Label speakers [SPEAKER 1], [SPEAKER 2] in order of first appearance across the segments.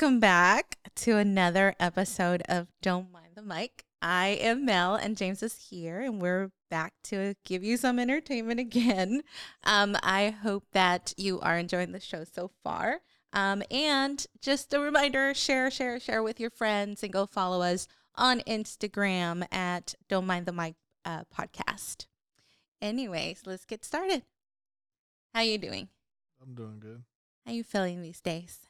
[SPEAKER 1] Welcome back to another episode of Don't Mind the Mic. I am Mel and James is here and we're back to give you some entertainment again. Um, I hope that you are enjoying the show so far. Um, and just a reminder, share, share, share with your friends and go follow us on Instagram at Don't Mind the Mic uh, podcast. Anyways, let's get started. How are you doing?
[SPEAKER 2] I'm doing good.
[SPEAKER 1] How are you feeling these days?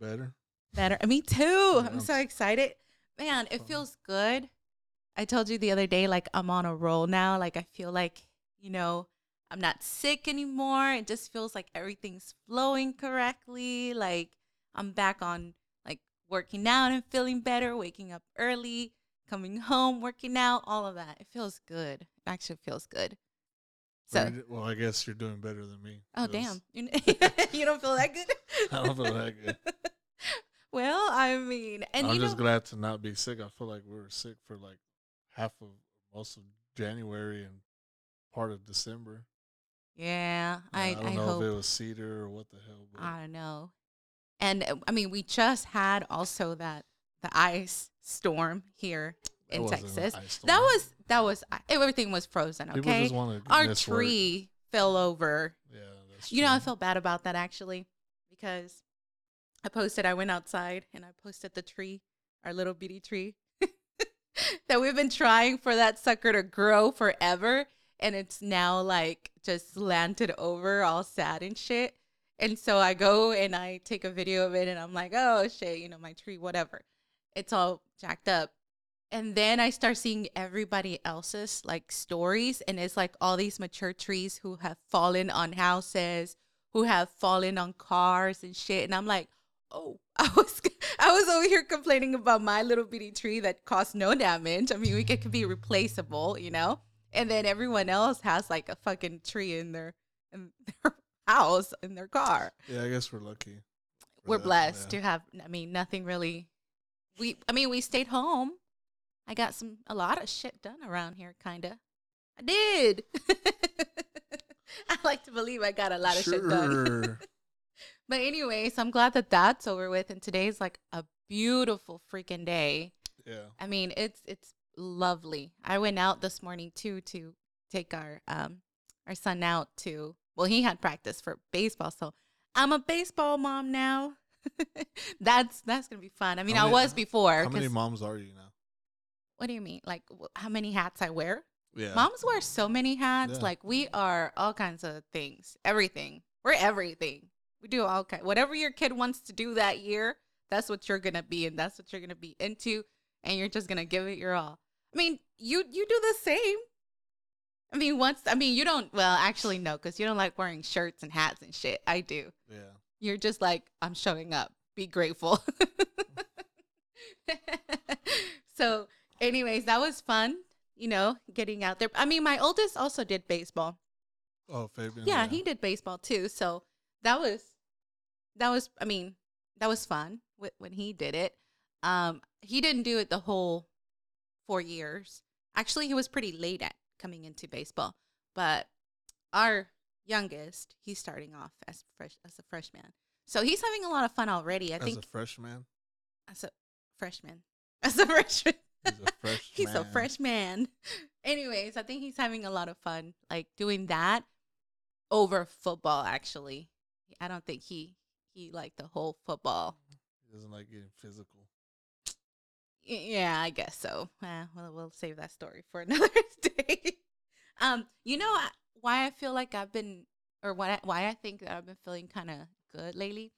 [SPEAKER 2] Better.
[SPEAKER 1] Better. Me too.
[SPEAKER 2] Yeah,
[SPEAKER 1] I'm so excited. Man, it feels good. I told you the other day, like I'm on a roll now. Like I feel like, you know, I'm not sick anymore. It just feels like everything's flowing correctly. Like I'm back on like working out and feeling better, waking up early, coming home, working out, all of that. It feels good. It actually feels good. So,
[SPEAKER 2] well, I guess you're doing better than me.
[SPEAKER 1] Oh damn. You, you don't feel that good?
[SPEAKER 2] I don't feel that good.
[SPEAKER 1] well, I mean, and
[SPEAKER 2] I'm just
[SPEAKER 1] know,
[SPEAKER 2] glad to not be sick. I feel like we were sick for like half of most of January and part of December.
[SPEAKER 1] yeah,
[SPEAKER 2] Uh,
[SPEAKER 1] I,
[SPEAKER 2] don't
[SPEAKER 1] I
[SPEAKER 2] know
[SPEAKER 1] hope.
[SPEAKER 2] if it was cedar or what the hell. But
[SPEAKER 1] I don't know. And uh, I mean, we just had also that the ice storm here in Texas. That was that was uh, everything was frozen. Okay,
[SPEAKER 2] just want to
[SPEAKER 1] our
[SPEAKER 2] miss work.
[SPEAKER 1] tree fell over.
[SPEAKER 2] Yeah, that's
[SPEAKER 1] You know, I felt bad about that actually because I posted. I went outside and I posted the tree, our little bitty tree, that we've been trying for that sucker to grow forever, and it's now like just slanted over, all sad and shit. And so I go and I take a video of it, and I'm like, oh shit, you know, my tree, whatever. It's all jacked up. And then I start seeing everybody else's like stories, and it's like all these mature trees who have fallen on houses, who have fallen on cars and shit. And I'm like, oh, I was I was over here complaining about my little bitty tree that caused no damage. I mean, we could, could be replaceable, you know. And then everyone else has like a fucking tree in their in their house in their car.
[SPEAKER 2] Yeah, I guess we're lucky.
[SPEAKER 1] We're
[SPEAKER 2] that,
[SPEAKER 1] blessed
[SPEAKER 2] yeah.
[SPEAKER 1] to have. I mean, nothing really. We I mean, we stayed home. I got some a lot of shit done around here, kinda. I did. I like to believe I got a lot of shit done. But anyways, I'm glad that that's over with, and today's like a beautiful freaking day.
[SPEAKER 2] yeah.
[SPEAKER 1] I mean, it's it's lovely. I went out this morning too to take our um our son out to. Well, he had practice for baseball, so I'm a baseball mom now. that's that's gonna be fun. I mean,
[SPEAKER 2] How
[SPEAKER 1] I was before.
[SPEAKER 2] How many moms are you now?
[SPEAKER 1] what do you mean? Like how many hats I wear?
[SPEAKER 2] Yeah.
[SPEAKER 1] Moms wear so many hats.
[SPEAKER 2] Yeah.
[SPEAKER 1] Like we are all kinds of things. Everything. We're everything. We do Okay. Whatever your kid wants to do that year, that's what you're gonna be, and that's what you're gonna be into, and you're just gonna give it your all. I mean, you you do the same. I mean, once I mean, you don't. Well, actually, no, because you don't like wearing shirts and hats and shit. I do.
[SPEAKER 2] Yeah.
[SPEAKER 1] You're just like, I'm showing up. Be grateful. so, anyways, that was fun, you know, getting out there. I mean, my oldest also did baseball.
[SPEAKER 2] Oh, Fabian.
[SPEAKER 1] Yeah, he did baseball too. So, that was, that was, I mean, that was fun when he did it. Um, he didn't do it the whole four years. Actually, he was pretty late at coming into baseball, but our youngest, he's starting off as fresh as a freshman. So he's having a lot of fun already. I
[SPEAKER 2] As
[SPEAKER 1] think
[SPEAKER 2] a freshman.
[SPEAKER 1] as a freshman. As a freshman.
[SPEAKER 2] He's a fresh
[SPEAKER 1] he's a
[SPEAKER 2] man.
[SPEAKER 1] freshman. Anyways, I think he's having a lot of fun like doing that over football actually. I don't think he he liked the whole football.
[SPEAKER 2] He doesn't like getting physical.
[SPEAKER 1] Yeah, I guess so. Eh, well, we'll save that story for another day. um, you know I- why I feel like I've been, or why I- why I think that I've been feeling kind of good lately.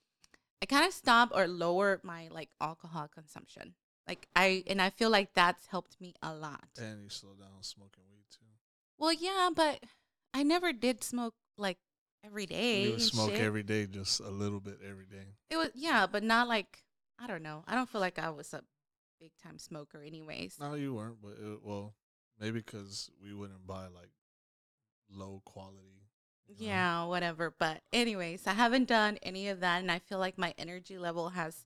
[SPEAKER 1] I kind of stopped or lowered my like alcohol consumption. Like I and I feel like that's helped me a lot.
[SPEAKER 2] And you slow down smoking weed too.
[SPEAKER 1] Well, yeah, but I never did smoke like every day.
[SPEAKER 2] You would smoke
[SPEAKER 1] shit.
[SPEAKER 2] every day, just a little bit every day.
[SPEAKER 1] It was yeah, but not like I don't know. I don't feel like I was a big time smoker, anyways.
[SPEAKER 2] No, you weren't, but it, well, maybe because we wouldn't buy like low quality. you know?
[SPEAKER 1] Yeah, whatever. But anyways, I haven't done any of that and I feel like my energy level has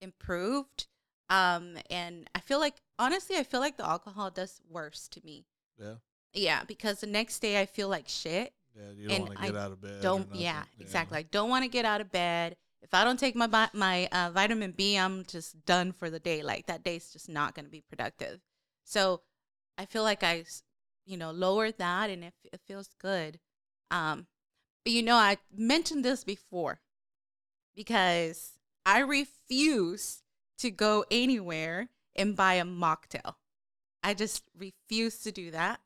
[SPEAKER 1] improved. Um and I feel like honestly, I feel like the alcohol does worse to me.
[SPEAKER 2] Yeah.
[SPEAKER 1] Yeah, because the next day I feel like shit.
[SPEAKER 2] Yeah. You don't
[SPEAKER 1] And
[SPEAKER 2] want
[SPEAKER 1] I
[SPEAKER 2] to get out of bed.
[SPEAKER 1] Don't
[SPEAKER 2] nothing.
[SPEAKER 1] yeah, exactly. I don't want to get out of bed if I don't take my my uh, vitamin B, I'm just done for the day. Like that day's just not going to be productive. So I feel like I, you know, lowered that, and it, it feels good. Um, but you know, I mentioned this before because I refuse to go anywhere and buy a mocktail. I just refuse to do that.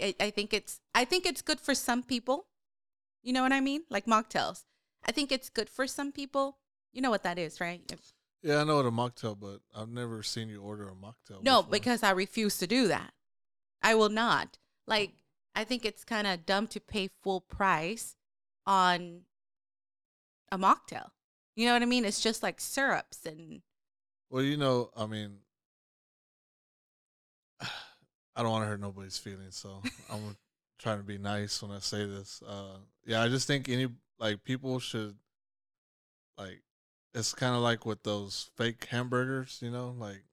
[SPEAKER 1] I, I think it's I think it's good for some people. You know what I mean? Like mocktails. I think it's good for some people. You know what that is, right? If-
[SPEAKER 2] Yeah, I know what a mocktail, but I've never seen you order a mocktail.
[SPEAKER 1] No,
[SPEAKER 2] before.
[SPEAKER 1] because I refuse to do that. I will not. Like I think it's kind of dumb to pay full price on a mocktail. You know what I mean? It's just like syrups and
[SPEAKER 2] Well, you know, I mean, I don't want to hurt nobody's feelings, so I'm trying to be nice when I say this. Uh, yeah, I just think any like people should like it's kind of like with those fake hamburgers, you know, like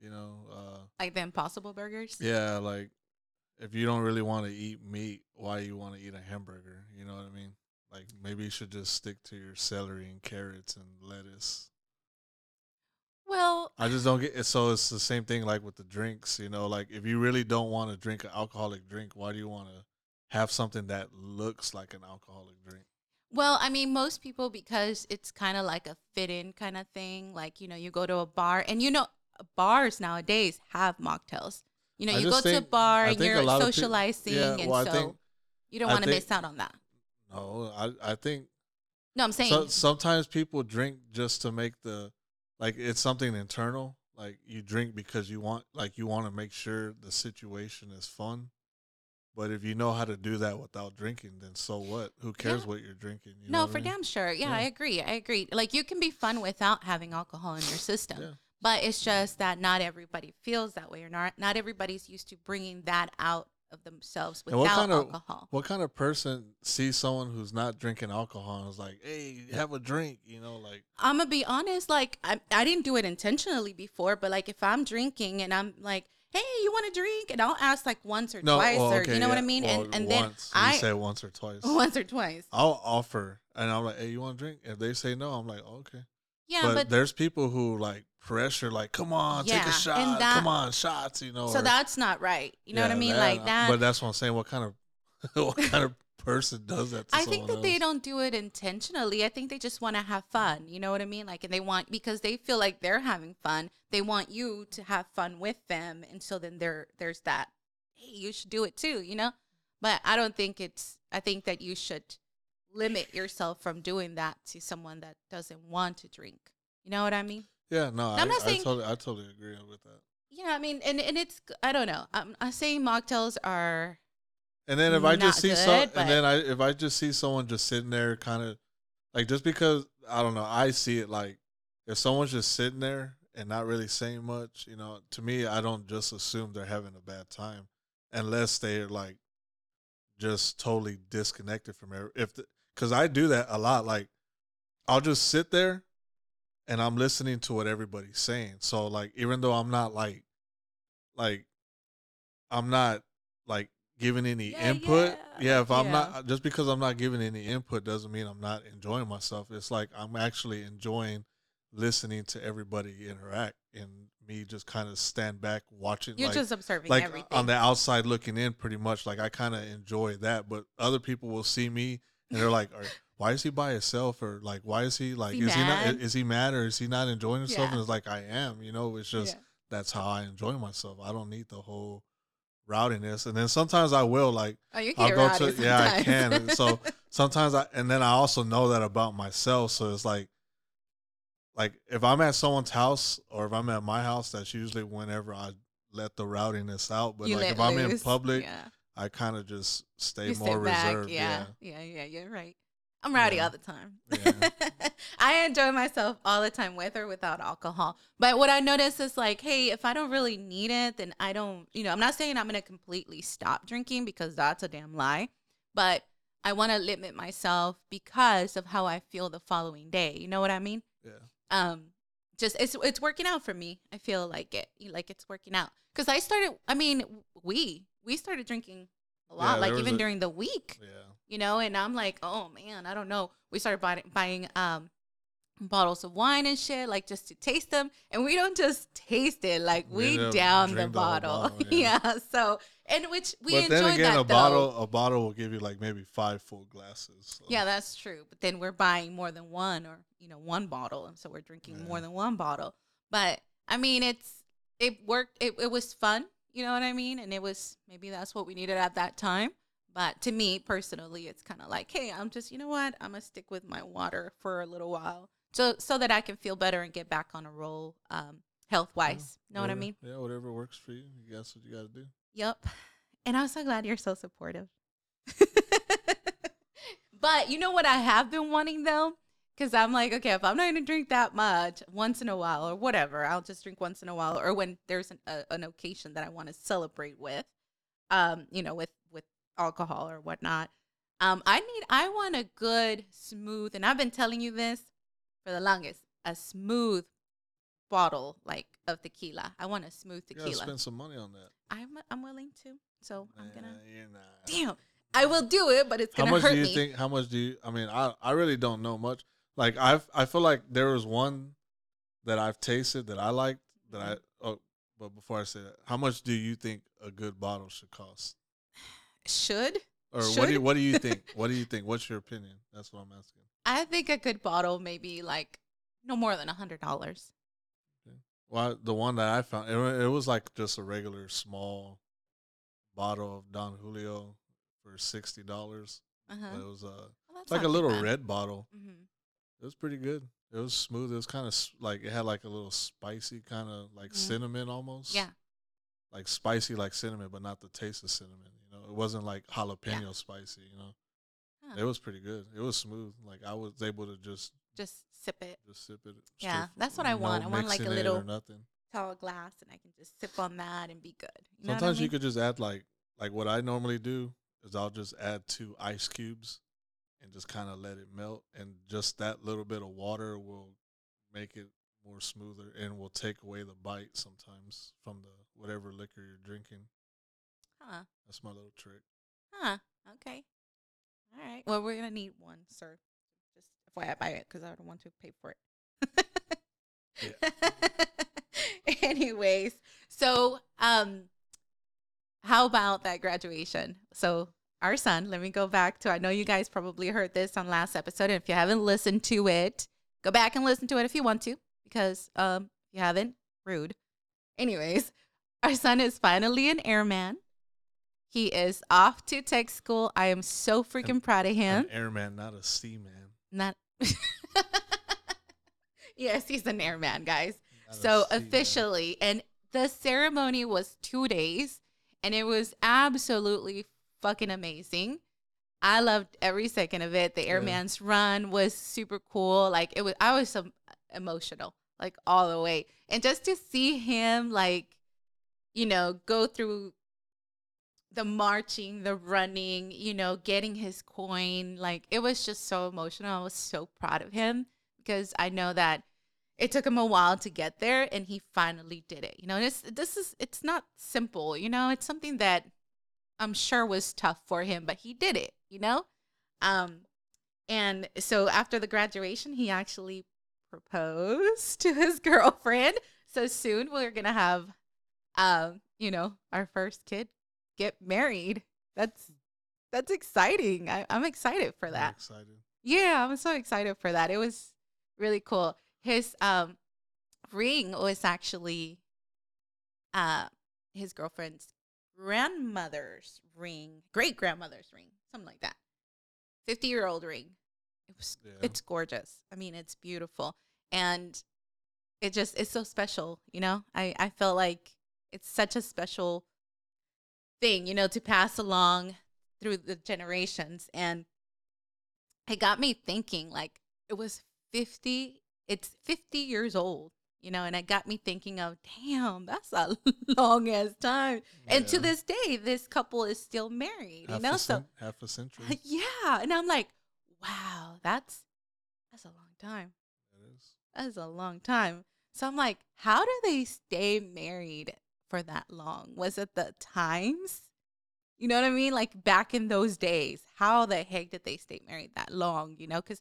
[SPEAKER 2] you know, uh,
[SPEAKER 1] like the Impossible Burgers.
[SPEAKER 2] yeah, like if you don't really want to eat meat, why you want to eat a hamburger? You know what I mean? Like maybe you should just stick to your celery and carrots and lettuce.
[SPEAKER 1] Well,
[SPEAKER 2] I just don't get it. So it's the same thing like with the drinks, you know, like if you really don't want to drink an alcoholic drink, why do you want to have something that looks like an alcoholic drink?
[SPEAKER 1] Well, I mean, most people because it's kind of like a fit in kind of thing. Like, you know, you go to a bar and you know, bars nowadays have mocktails. You know,
[SPEAKER 2] I
[SPEAKER 1] you go
[SPEAKER 2] just
[SPEAKER 1] to a bar
[SPEAKER 2] I
[SPEAKER 1] and you're
[SPEAKER 2] lot of peop-
[SPEAKER 1] socializing,
[SPEAKER 2] Yeah,
[SPEAKER 1] and
[SPEAKER 2] well,
[SPEAKER 1] so
[SPEAKER 2] think-
[SPEAKER 1] you don't want to miss out on that.
[SPEAKER 2] No, I I think
[SPEAKER 1] No, I'm saying,
[SPEAKER 2] so, sometimes people drink just to make the like it's something internal. Like you drink because you want like you want to make sure the situation is fun. But if you know how to do that without drinking, then so what? Who cares
[SPEAKER 1] Yeah.
[SPEAKER 2] what you're drinking? You know
[SPEAKER 1] no,
[SPEAKER 2] what I
[SPEAKER 1] for
[SPEAKER 2] mean?
[SPEAKER 1] damn sure. Yeah,
[SPEAKER 2] Yeah.
[SPEAKER 1] I agree. I agree. Like, you can be fun without having alcohol in your system.
[SPEAKER 2] Yeah.
[SPEAKER 1] But it's just that not everybody feels that way, or not not everybody's used to bringing that out of themselves
[SPEAKER 2] And what
[SPEAKER 1] without
[SPEAKER 2] kind of-
[SPEAKER 1] alcohol.
[SPEAKER 2] What kind of person sees someone who's not drinking alcohol and is like, "Hey, have a drink," you know, like
[SPEAKER 1] I'm gonna be honest. Like I, I didn't do it intentionally before, but like if I'm drinking and I'm like, "Hey, you want to drink?" and I'll ask like once or
[SPEAKER 2] no, oh,
[SPEAKER 1] twice,
[SPEAKER 2] well,
[SPEAKER 1] or
[SPEAKER 2] okay,
[SPEAKER 1] you know what I mean,
[SPEAKER 2] well,
[SPEAKER 1] and and then
[SPEAKER 2] once. you
[SPEAKER 1] I
[SPEAKER 2] say once or twice.
[SPEAKER 1] once or twice.
[SPEAKER 2] I'll offer, and I'm like, "Hey, you want to drink?" If they say no, I'm like, oh, "Okay."
[SPEAKER 1] Yeah,
[SPEAKER 2] but,
[SPEAKER 1] but,
[SPEAKER 2] there's people who like pressure, like, "Come on, take
[SPEAKER 1] Yeah,
[SPEAKER 2] a
[SPEAKER 1] and
[SPEAKER 2] shot.
[SPEAKER 1] that-
[SPEAKER 2] Come on, shots," you know.
[SPEAKER 1] so
[SPEAKER 2] or-
[SPEAKER 1] that's not right. You know what I
[SPEAKER 2] yeah,
[SPEAKER 1] mean? like that.
[SPEAKER 2] But that's what I'm saying. What kind of what kind of person does that? To
[SPEAKER 1] I think that
[SPEAKER 2] someone
[SPEAKER 1] they don't do it intentionally. I think they just want to have fun. You know what I mean? Like, and they want because they feel like they're having fun. They want you to have fun with them, and so then there, there's that. Hey, you should do it too. You know, but I don't think it's. I think that you should limit yourself from doing that to someone that doesn't want to drink. You know what I mean?
[SPEAKER 2] Yeah, no, I,
[SPEAKER 1] I'm not
[SPEAKER 2] I
[SPEAKER 1] saying-
[SPEAKER 2] totally, I totally agree with that.
[SPEAKER 1] Yeah, I mean, and and it's. I don't know. I'm, I'm saying mocktails are.
[SPEAKER 2] And then if I just see
[SPEAKER 1] good,
[SPEAKER 2] and then I if I just see someone just sitting there, kind of like just because I don't know, I see it like if someone's just sitting there and not really saying much, you know, to me, I don't just assume they're having a bad time, unless they're like just totally disconnected from every, if because I do that a lot. Like I'll just sit there and I'm listening to what everybody's saying. So like even though I'm not like like I'm not like giving any
[SPEAKER 1] Yeah,
[SPEAKER 2] input.
[SPEAKER 1] yeah,
[SPEAKER 2] Yeah, if I'm
[SPEAKER 1] yeah.
[SPEAKER 2] not just because I'm not giving any input doesn't mean I'm not enjoying myself. It's like I'm actually enjoying listening to everybody interact and me just kind of stand back watching
[SPEAKER 1] You're
[SPEAKER 2] like
[SPEAKER 1] just observing
[SPEAKER 2] like
[SPEAKER 1] everything.
[SPEAKER 2] on the outside looking in pretty much like I kind of enjoy that but other people will see me and they're like Are, why is he by himself or like why is he like
[SPEAKER 1] he
[SPEAKER 2] is he not is he mad or is he not enjoying himself
[SPEAKER 1] Yeah.
[SPEAKER 2] and it's like I am you know it's just
[SPEAKER 1] Yeah.
[SPEAKER 2] that's how I enjoy myself I don't need the whole rowdiness and then sometimes I will like
[SPEAKER 1] Oh, you
[SPEAKER 2] I'll go to yeah I can And so sometimes I and then I also know that about myself so it's like like if I'm at someone's house or if I'm at my house that's usually whenever I let the rowdiness out but
[SPEAKER 1] You
[SPEAKER 2] like if I'm in public
[SPEAKER 1] yeah.
[SPEAKER 2] I kind of just stay
[SPEAKER 1] you
[SPEAKER 2] more
[SPEAKER 1] sit back.
[SPEAKER 2] reserved
[SPEAKER 1] Yeah. yeah, yeah, You're right. I'm rowdy
[SPEAKER 2] Yeah.
[SPEAKER 1] all the time.
[SPEAKER 2] Yeah.
[SPEAKER 1] I enjoy myself all the time with or without alcohol. But what I notice is like, hey, if I don't really need it, then I don't. You know, I'm not saying I'm gonna completely stop drinking because that's a damn lie. But I want to limit myself because of how I feel the following day. You know what I mean?
[SPEAKER 2] yeah
[SPEAKER 1] um just it's it's working out for me i feel like it like it's working out because i started i mean we we started drinking a lot
[SPEAKER 2] Yeah,
[SPEAKER 1] like even
[SPEAKER 2] a-
[SPEAKER 1] during the week
[SPEAKER 2] yeah
[SPEAKER 1] you know and i'm like oh man i don't know we started buying, buying um bottles of wine and shit, like just to taste them. And we don't just taste it, like
[SPEAKER 2] We
[SPEAKER 1] down the
[SPEAKER 2] the
[SPEAKER 1] bottle.
[SPEAKER 2] bottle,
[SPEAKER 1] yeah.
[SPEAKER 2] yeah.
[SPEAKER 1] So and which we
[SPEAKER 2] but
[SPEAKER 1] enjoy
[SPEAKER 2] then again,
[SPEAKER 1] that
[SPEAKER 2] a
[SPEAKER 1] though.
[SPEAKER 2] bottle a bottle will give you like maybe five full glasses. so-
[SPEAKER 1] Yeah, that's true. But then we're buying more than one or, you know, one bottle. And so we're drinking more than one bottle. But I mean, it's, it worked. It, it was fun. You know what I mean? And it was, maybe that's what we needed at that time. But to me personally, it's kind of like, hey, I'm just, you know what? I'm going to stick with my water for a little while. So, so that I can feel better and get back on a roll, um, health wise. You know what I mean?
[SPEAKER 2] Yeah, whatever works for you. That's what you got to do.
[SPEAKER 1] Yep. And I'm so glad you're so supportive. but you know what I have been wanting though? Because I'm like, okay, if I'm not going to drink that much once in a while or whatever, I'll just drink once in a while or when there's an, a, an occasion that I want to celebrate with, um, you know, with, with alcohol or whatnot. Um, I need, I want a good, smooth, and I've been telling you this for the longest, a smooth bottle like of tequila. I want a smooth tequila.
[SPEAKER 2] You got to
[SPEAKER 1] tequila.
[SPEAKER 2] spend some money on that.
[SPEAKER 1] I'm I'm willing to. So I'm gonna. Damn, I will do it, but it's gonna hurt me.
[SPEAKER 2] How much do you
[SPEAKER 1] me.
[SPEAKER 2] think? How much do you? I mean, I I really don't know much. Like I I feel like there was one that I've tasted that I liked that I. Oh, but before I say that, how much do you think a good bottle should cost?
[SPEAKER 1] Should
[SPEAKER 2] Or what do you what do you think? what do you think? What's your opinion? That's what I'm asking.
[SPEAKER 1] I think a good bottle maybe like no more than a hundred dollars.
[SPEAKER 2] Well, the one that I found, it, it was like just a regular small bottle of Don Julio for sixty dollars.
[SPEAKER 1] Uh-huh.
[SPEAKER 2] It was uh,
[SPEAKER 1] Well,
[SPEAKER 2] like a little
[SPEAKER 1] bad.
[SPEAKER 2] red bottle.
[SPEAKER 1] Mhm.
[SPEAKER 2] It was pretty good. It was smooth. It was kind of like it had like a little spicy kind of like
[SPEAKER 1] Mhm.
[SPEAKER 2] cinnamon almost.
[SPEAKER 1] Yeah.
[SPEAKER 2] Like spicy like cinnamon, but not the taste of cinnamon. It wasn't like jalapeno spicy. You know,
[SPEAKER 1] Huh.
[SPEAKER 2] it was pretty good. It was smooth. Like I was able to just
[SPEAKER 1] Just sip it.
[SPEAKER 2] just sip it.
[SPEAKER 1] Yeah, that's what I want. I want, like, a
[SPEAKER 2] mixing it or
[SPEAKER 1] little-
[SPEAKER 2] nothing.
[SPEAKER 1] Tall glass, and I can just sip on that and be good. You know I
[SPEAKER 2] Sometimes you could just add like like what I normally do is I'll just add two ice cubes and just kind of let it melt and just that little bit of water will make it more smoother and will take away the bite sometimes from the whatever liquor you're drinking.
[SPEAKER 1] Huh?
[SPEAKER 2] That's my little trick.
[SPEAKER 1] Huh? Okay. All right. Well, we're gonna need one, sir. Just FYI, buy it because I don't want to pay for it. Anyways, so um, how about that graduation? So our son. Let me go back to. I know you guys probably heard this on last episode, and if you haven't listened to it, go back and listen to it if you want to, because um, if you haven't, rude. Anyways, our son is finally an airman. He is off to tech school. I am so freaking proud of him.
[SPEAKER 2] An airman, not a seaman.
[SPEAKER 1] Not. yes, he's an airman, guys.
[SPEAKER 2] Not
[SPEAKER 1] So officially, and the ceremony was two days, and it was absolutely fucking amazing. I loved every second of it. The
[SPEAKER 2] Yeah.
[SPEAKER 1] airman's run was super cool. Like it was, I was so emotional, like all the way, and just to see him, like, you know, go through the marching, the running, you know, getting his coin, like it was just so emotional. I was so proud of him because I know that it took him a while to get there and he finally did it. You know, this this is it's not simple, you know, it's something that I'm sure was tough for him, but he did it, you know? Um and so after the graduation, he actually proposed to his girlfriend. So soon we're going to have um, you know, our first kid get married. That's that's exciting. I, I'm excited for
[SPEAKER 2] I'm
[SPEAKER 1] that.
[SPEAKER 2] excited.
[SPEAKER 1] Yeah, I'm so excited for that. It was really cool. His um ring was actually uh his girlfriend's grandmother's ring, great grandmother's ring, something like that. 50 year old ring. It was
[SPEAKER 2] Yeah.
[SPEAKER 1] it's gorgeous. I mean, it's beautiful. And it just it's so special, you know? I I feel like it's such a special thing, you know, to pass along through the generations. And it got me thinking like it was 50 it's 50 years old you know and it got me thinking of damn that's a long ass time. And to this day this couple is still married
[SPEAKER 2] half
[SPEAKER 1] you know so
[SPEAKER 2] cen- half a century.
[SPEAKER 1] yeah and i'm like wow that's that's a long time.
[SPEAKER 2] That is.
[SPEAKER 1] that's a long time. So i'm like how do they stay married for that long was it the times you know what i mean like back in those days how the heck did they stay married that long you know because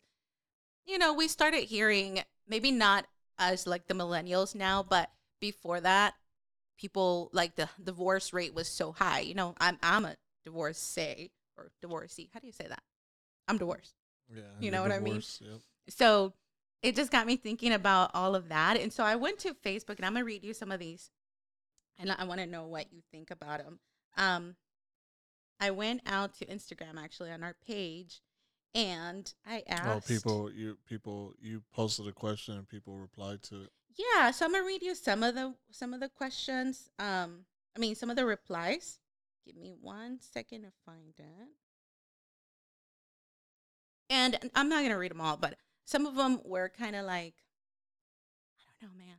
[SPEAKER 1] you know, we started hearing maybe not as like the millennials now, but before that, people like the divorce rate was so high. You know, I'm I'm a divorcee or divorcee. How do you say that? I'm divorced.
[SPEAKER 2] Yeah,
[SPEAKER 1] You know what I mean?
[SPEAKER 2] Yep.
[SPEAKER 1] So it just got me thinking about all of that. And so I went to Facebook and I'm going to read you some of these. And I want to know what you think about them. Um, I went out to Instagram actually on our page and I asked.
[SPEAKER 2] Oh, people, you people, you posted a question and people replied to it.
[SPEAKER 1] Yeah, so I'm gonna read you some of the some of the questions. Um, I mean some of the replies. Give me one second to find it. And I'm not gonna read them all, but some of them were kind of like, I don't know, man.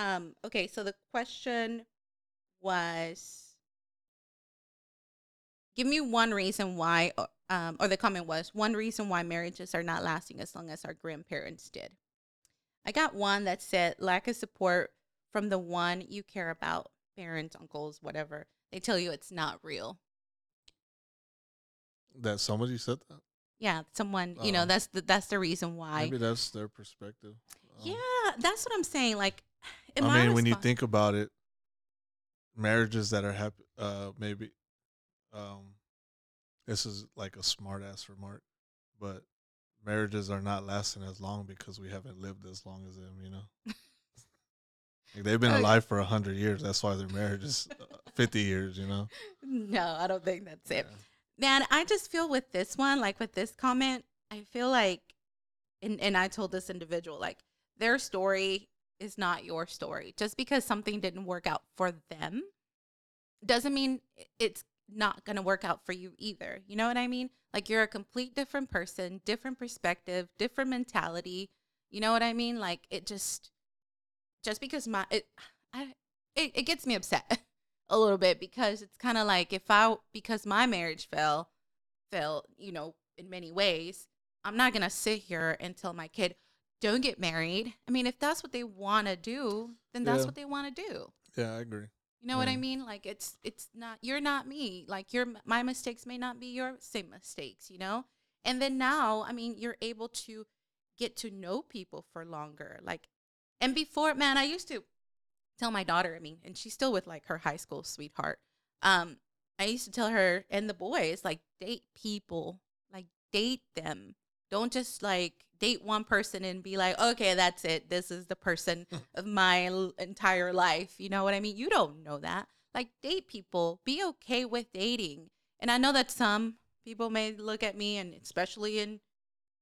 [SPEAKER 1] Um, okay, so the question was, give me one reason why, or- um, or the comment was one reason why marriages are not lasting as long as our grandparents did. I got one that said lack of support from the one you care about, parents, uncles, whatever. They tell you it's not real.
[SPEAKER 2] That somebody said that.
[SPEAKER 1] Yeah, someone, you know,
[SPEAKER 2] Oh.
[SPEAKER 1] that's the that's the reason why.
[SPEAKER 2] Maybe that's their perspective. Um,
[SPEAKER 1] Yeah, that's what I'm saying. Like,
[SPEAKER 2] I mean, when you think about it, marriages that are happy, uh, maybe, um, this is like a smart ass remark, but marriages are not lasting as long because we haven't lived as long as them. You know, like they've been alive for a hundred years. That's why their marriage is uh, fifty years. You know,
[SPEAKER 1] no, I don't think that's it.
[SPEAKER 2] Yeah.
[SPEAKER 1] Man, I just feel with this one, like with this comment, I feel like, and and I told this individual like their story is not your story. Just because something didn't work out for them, doesn't mean it's not gonna work out for you either. You know what I mean? Like you're a complete different person, different perspective, different mentality. You know what I mean? Like it just, just because my it, I it, it gets me upset a little bit because it's kind of like if I because my marriage fell fell, you know, in many ways, I'm not going to sit here and tell my kid don't get married. I mean, if that's what they want to do, then that's
[SPEAKER 2] Yeah.
[SPEAKER 1] what they want to do.
[SPEAKER 2] yeah, I agree.
[SPEAKER 1] You know what I mean? Like it's it's not you're not me. Like your my mistakes may not be your same mistakes, you know? And then now, I mean, you're able to get to know people for longer. Like and before, man, I used to tell my daughter, I mean, and she's still with like her high school sweetheart. Um I used to tell her and the boys like date people, like date them. Don't just like date one person and be like, "Okay, that's it. This is the person hmm. of my l- entire life. You know what I mean? You don't know that. Like, date people, be okay with dating. And I know that some people may look at me, and especially in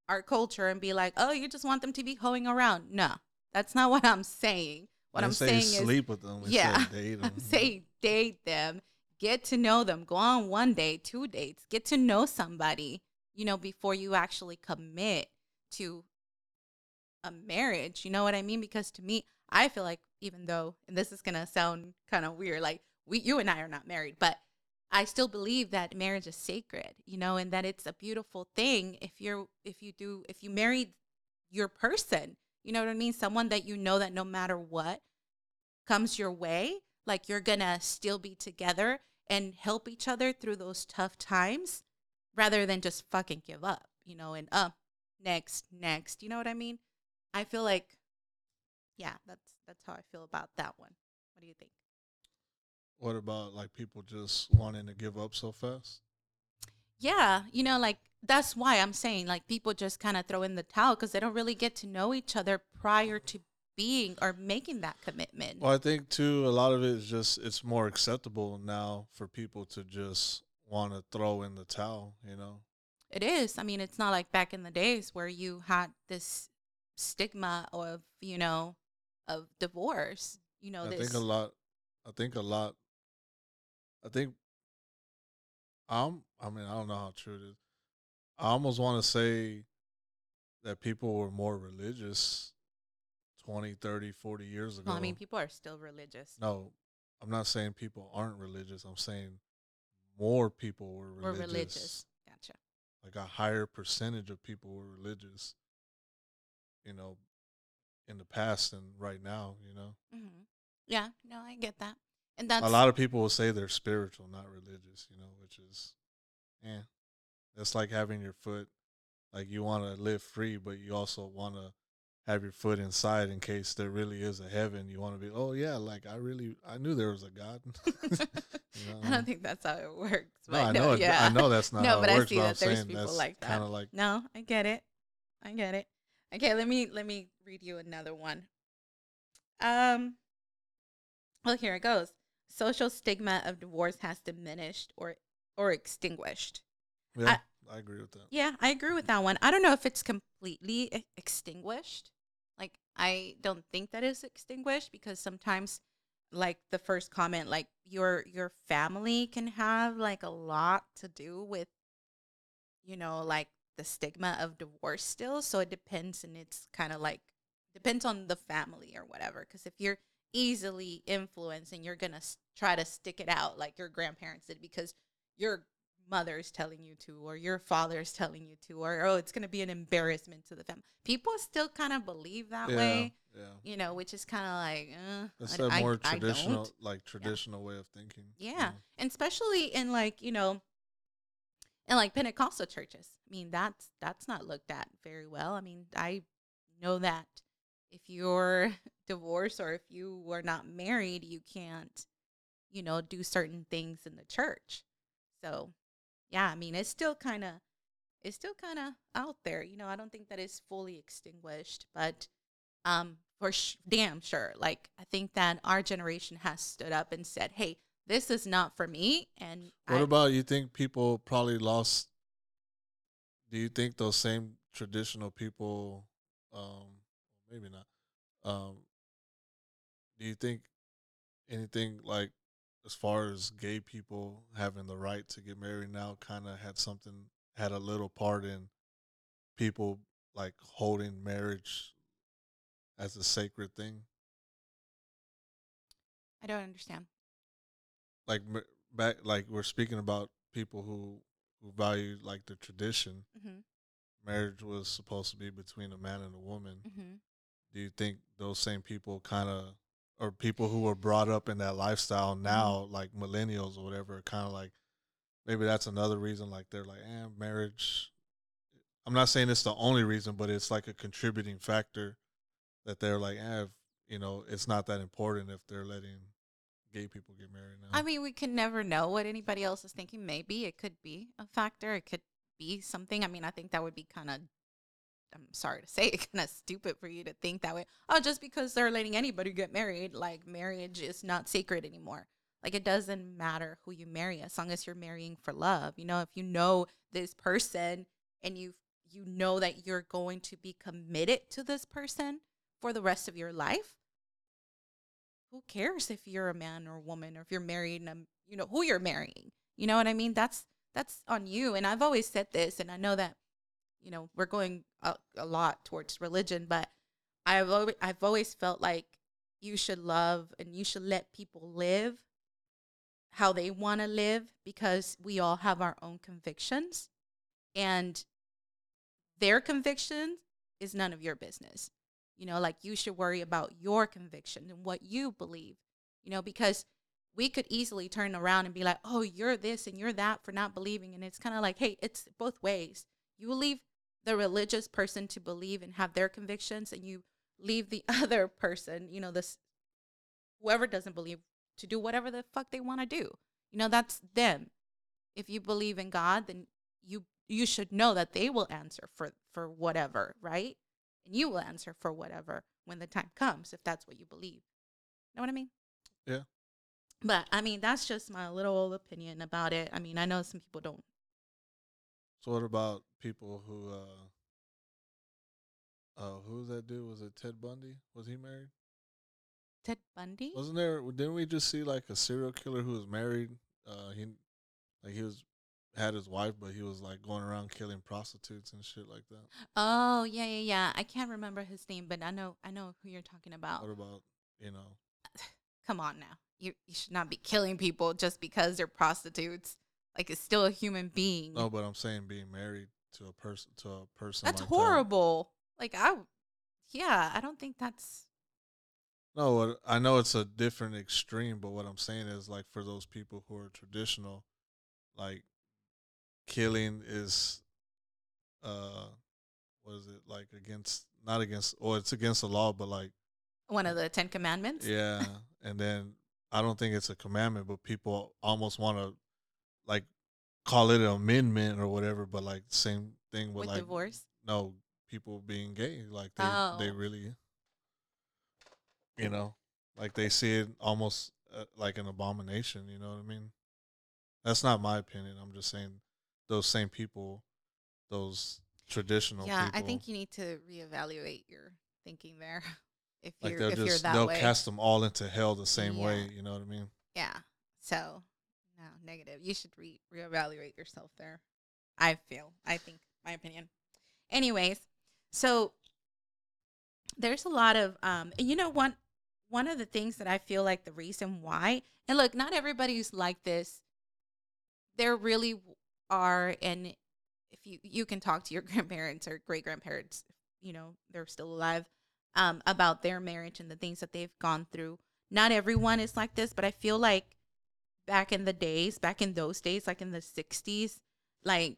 [SPEAKER 1] our culture, and be like, oh, you just want them to be hoeing around. No, that's not what I'm saying. What I'm
[SPEAKER 2] say
[SPEAKER 1] saying is,
[SPEAKER 2] sleep with them.
[SPEAKER 1] yeah,
[SPEAKER 2] date
[SPEAKER 1] I'm
[SPEAKER 2] them.
[SPEAKER 1] saying date them, get to know them, go on one date, two dates, get to know somebody, you know, before you actually commit to a marriage. You know what I mean? Because to me, I feel like even though, and this is gonna sound kind of weird, like we, you and I are not married, but I still believe that marriage is sacred, you know, and that it's a beautiful thing if you're, if you do, if you marry your person, you know what I mean? Someone that you know that no matter what comes your way, like you're gonna still be together and help each other through those tough times rather than just fucking give up, you know, and uh next, next. You know what I mean? I feel like yeah, that's that's how I feel about that one. What do you think?
[SPEAKER 2] What about like people just wanting to give up so fast?
[SPEAKER 1] Yeah, you know, like that's why I'm saying like people just kind of throw in the towel because they don't really get to know each other prior to being or making that commitment.
[SPEAKER 2] Well, I think too a lot of it is just it's more acceptable now for people to just want to throw in the towel. You know,
[SPEAKER 1] It is. I mean, it's not like back in the days where you had this stigma of, you know, of divorce. You know,
[SPEAKER 2] I
[SPEAKER 1] this
[SPEAKER 2] think a lot. I think a lot. I think. Um, I mean, I don't know how true it is. I almost want to say that people were more religious 20, 30, 40 years ago.
[SPEAKER 1] well, I mean, people are still religious.
[SPEAKER 2] no, I'm not saying people aren't religious. I'm saying more people were
[SPEAKER 1] We're
[SPEAKER 2] religious.
[SPEAKER 1] religious. Gotcha.
[SPEAKER 2] Like a higher percentage of people were religious, you know, in the past and right now, you know.
[SPEAKER 1] hmm Yeah, no, I get that. And that's
[SPEAKER 2] a lot of people will say they're spiritual, not religious, you know, which is, yeah, that's like having your foot like you want to live free, but you also want to have your foot inside in case there really is a heaven. You want to be, oh yeah, like I really, I knew there was a God.
[SPEAKER 1] You know? I don't think that's how it works.
[SPEAKER 2] No, I know. yeah. I know that's not.
[SPEAKER 1] no,
[SPEAKER 2] how
[SPEAKER 1] but
[SPEAKER 2] it
[SPEAKER 1] I
[SPEAKER 2] works,
[SPEAKER 1] see
[SPEAKER 2] but
[SPEAKER 1] that there's people
[SPEAKER 2] that's
[SPEAKER 1] like that.
[SPEAKER 2] Kind of like
[SPEAKER 1] No, I get it. I get it. Okay, let me let me read you another one. Um well here it goes. Social stigma of divorce has diminished or or extinguished.
[SPEAKER 2] yeah, I, agree with that.
[SPEAKER 1] Yeah, I agree with that one. I don't know if it's completely extinguished. Like I don't think that is extinguished because sometimes like the first comment like your your family can have like a lot to do with you know like the stigma of divorce still. So it depends and it's kind of like depends on the family or whatever because if you're easily influenced and you're gonna s- try to stick it out like your grandparents did because your mother's telling you to or your father's telling you to or oh it's gonna be an embarrassment to the family people still kind of believe that
[SPEAKER 2] yeah,
[SPEAKER 1] way
[SPEAKER 2] yeah.
[SPEAKER 1] you know which is kind of like uh,
[SPEAKER 2] That's
[SPEAKER 1] I-
[SPEAKER 2] that
[SPEAKER 1] I-
[SPEAKER 2] more
[SPEAKER 1] I
[SPEAKER 2] traditional, like traditional way of thinking. you
[SPEAKER 1] Yeah. and especially in like you know in like pentecostal churches i mean that's that's not looked at very well i mean i know that if you're divorced or if you were not married you can't you know do certain things in the church so yeah i mean it's still kind of it's still kind of out there you know i don't think that it's fully extinguished but um for sh- damn sure like i think that our generation has stood up and said hey this is not for me and
[SPEAKER 2] What
[SPEAKER 1] I,
[SPEAKER 2] about you? Think people probably lost? Do you think those same traditional people, um, maybe not, um, do you think anything like as far as gay people having the right to get married now kind of had something had a little part in people like holding marriage as a sacred thing
[SPEAKER 1] I don't understand
[SPEAKER 2] like back like we're speaking about people who who value like the tradition
[SPEAKER 1] mm-hmm.
[SPEAKER 2] marriage was supposed to be between a man and a woman
[SPEAKER 1] Mm-hmm.
[SPEAKER 2] do you think those same people kind of or people who were brought up in that lifestyle now like millennials or whatever kind of like maybe that's another reason like they're like eh, marriage i'm not saying it's the only reason but it's like a contributing factor that they're like eh, if, you know it's not that important if they're letting gay people get married now
[SPEAKER 1] I mean, we can never know what anybody else is thinking. Maybe it could be a factor. It could be something. I mean, I think that would be kind of, I'm sorry to say it, kind of stupid for you to think that way. Oh, just because they're letting anybody get married, like marriage is not sacred anymore. Like it doesn't matter who you marry as long as you're marrying for love. You know, if you know this person and you you know that you're going to be committed to this person for the rest of your life, who cares if you're a man or a woman or if you're married and you know who you're marrying you know what i mean that's that's on you and i've always said this and i know that you know we're going a, a lot towards religion but i've always, i've always felt like you should love and you should let people live how they want to live because we all have our own convictions and their convictions is none of your business you know, like you should worry about your conviction and what you believe, you know, because we could easily turn around and be like, oh, you're this and you're that for not believing. And it's kind of like, hey, it's both ways. You leave the religious person to believe and have their convictions, and you leave the other person, you know, this whoever doesn't believe to do whatever the fuck they want to do. You know, that's them. If you believe in God, then you you should know that they will answer for for whatever, right? and you will answer for whatever when the time comes if that's what you believe know what i mean
[SPEAKER 2] Yeah.
[SPEAKER 1] but i mean that's just my little old opinion about it i mean i know some people don't
[SPEAKER 2] So what about people who uh uh who was that dude? Was it Ted Bundy? Was he married?
[SPEAKER 1] ted bundy
[SPEAKER 2] Wasn't there didn't we just see like a serial killer who was married? Uh he like he was had his wife but he was like going around killing prostitutes and shit like that.
[SPEAKER 1] oh yeah yeah yeah i can't remember his name but i know i know who you're talking about
[SPEAKER 2] What about, you know,
[SPEAKER 1] come on now you, you should not be killing people just because they're prostitutes like it's still a human being
[SPEAKER 2] no, but I'm saying being married to a person to a person
[SPEAKER 1] that's
[SPEAKER 2] like that.
[SPEAKER 1] horrible like i yeah i don't think that's
[SPEAKER 2] No, I know it's a different extreme, but what I'm saying is like for those people who are traditional, like killing is uh, what is it like against? Not against, or it's against the law, but like
[SPEAKER 1] One of the Ten Commandments.
[SPEAKER 2] yeah. and then I don't think it's a commandment, but people almost want to like call it an amendment or whatever. But like same thing with,
[SPEAKER 1] With
[SPEAKER 2] like
[SPEAKER 1] divorce.
[SPEAKER 2] no people being gay, like they they
[SPEAKER 1] Oh.
[SPEAKER 2] really, you know, like they see it almost uh, like an abomination. You know what I mean? That's not my opinion. I'm just saying those same people, those traditional
[SPEAKER 1] Yeah,
[SPEAKER 2] people,
[SPEAKER 1] I think you need to reevaluate your thinking there. If
[SPEAKER 2] like
[SPEAKER 1] you're if you're
[SPEAKER 2] just
[SPEAKER 1] that
[SPEAKER 2] they'll
[SPEAKER 1] way.
[SPEAKER 2] cast them all into hell the same way. You know what I mean?
[SPEAKER 1] Yeah. So, no, negative. You should re reevaluate yourself there. I feel. I think my opinion. Anyways, so there's a lot of um and you know one one of the things that I feel like the reason why and look, not everybody's like this. There really are and if you you can talk to your grandparents or great grandparents, you know, they're still alive, um, about their marriage and the things that they've gone through not everyone is like this, but I feel like back in the days, back in those days, like in the 60s, like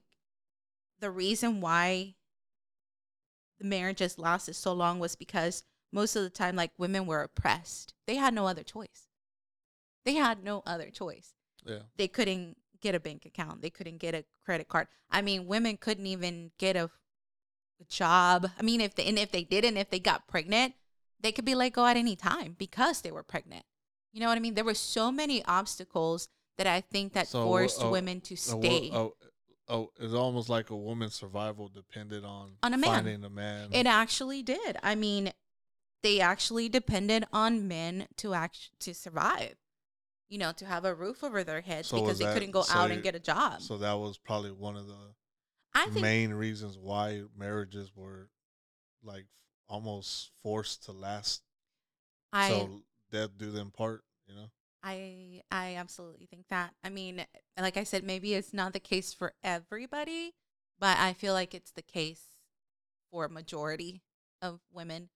[SPEAKER 1] the reason why the marriages lasted so long was because most of the time, like women were oppressed. They had no other choice. They had no other choice.
[SPEAKER 2] Yeah.
[SPEAKER 1] They couldn't get a bank account. They couldn't get a credit card. I mean, women couldn't even get a, a job. I mean, if they, and if they didn't, if they got pregnant, they could be let go at any time because they were pregnant. You know what I mean? There were so many obstacles that I think that
[SPEAKER 2] So,
[SPEAKER 1] forced
[SPEAKER 2] uh,
[SPEAKER 1] women to
[SPEAKER 2] A wo-
[SPEAKER 1] stay.
[SPEAKER 2] Oh, oh, it's almost like a woman's survival depended on
[SPEAKER 1] On a man.
[SPEAKER 2] finding a man.
[SPEAKER 1] It actually did. I mean, they actually depended on men to act to survive. You know, to have a roof over their heads
[SPEAKER 2] So
[SPEAKER 1] because they
[SPEAKER 2] that-
[SPEAKER 1] couldn't go
[SPEAKER 2] so
[SPEAKER 1] out and get a job.
[SPEAKER 2] so that was probably one of the
[SPEAKER 1] I think
[SPEAKER 2] main reasons why marriages were like almost forced to last.
[SPEAKER 1] I
[SPEAKER 2] so death do them part. You know.
[SPEAKER 1] I I absolutely think that. I mean, like I said, maybe it's not the case for everybody, but I feel like it's the case for a majority of women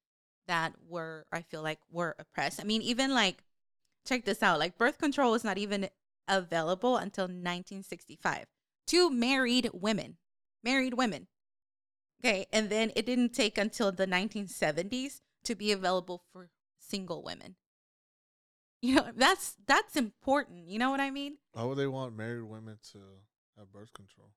[SPEAKER 1] that were I feel like were oppressed. I mean, even like check this out, like birth control was not even available until 1965 to married women. Married women. Okay, and then it didn't take until the 1970s to be available for single women. You know, that's that's important. You know what I mean?
[SPEAKER 2] Why would they want married women to have birth control?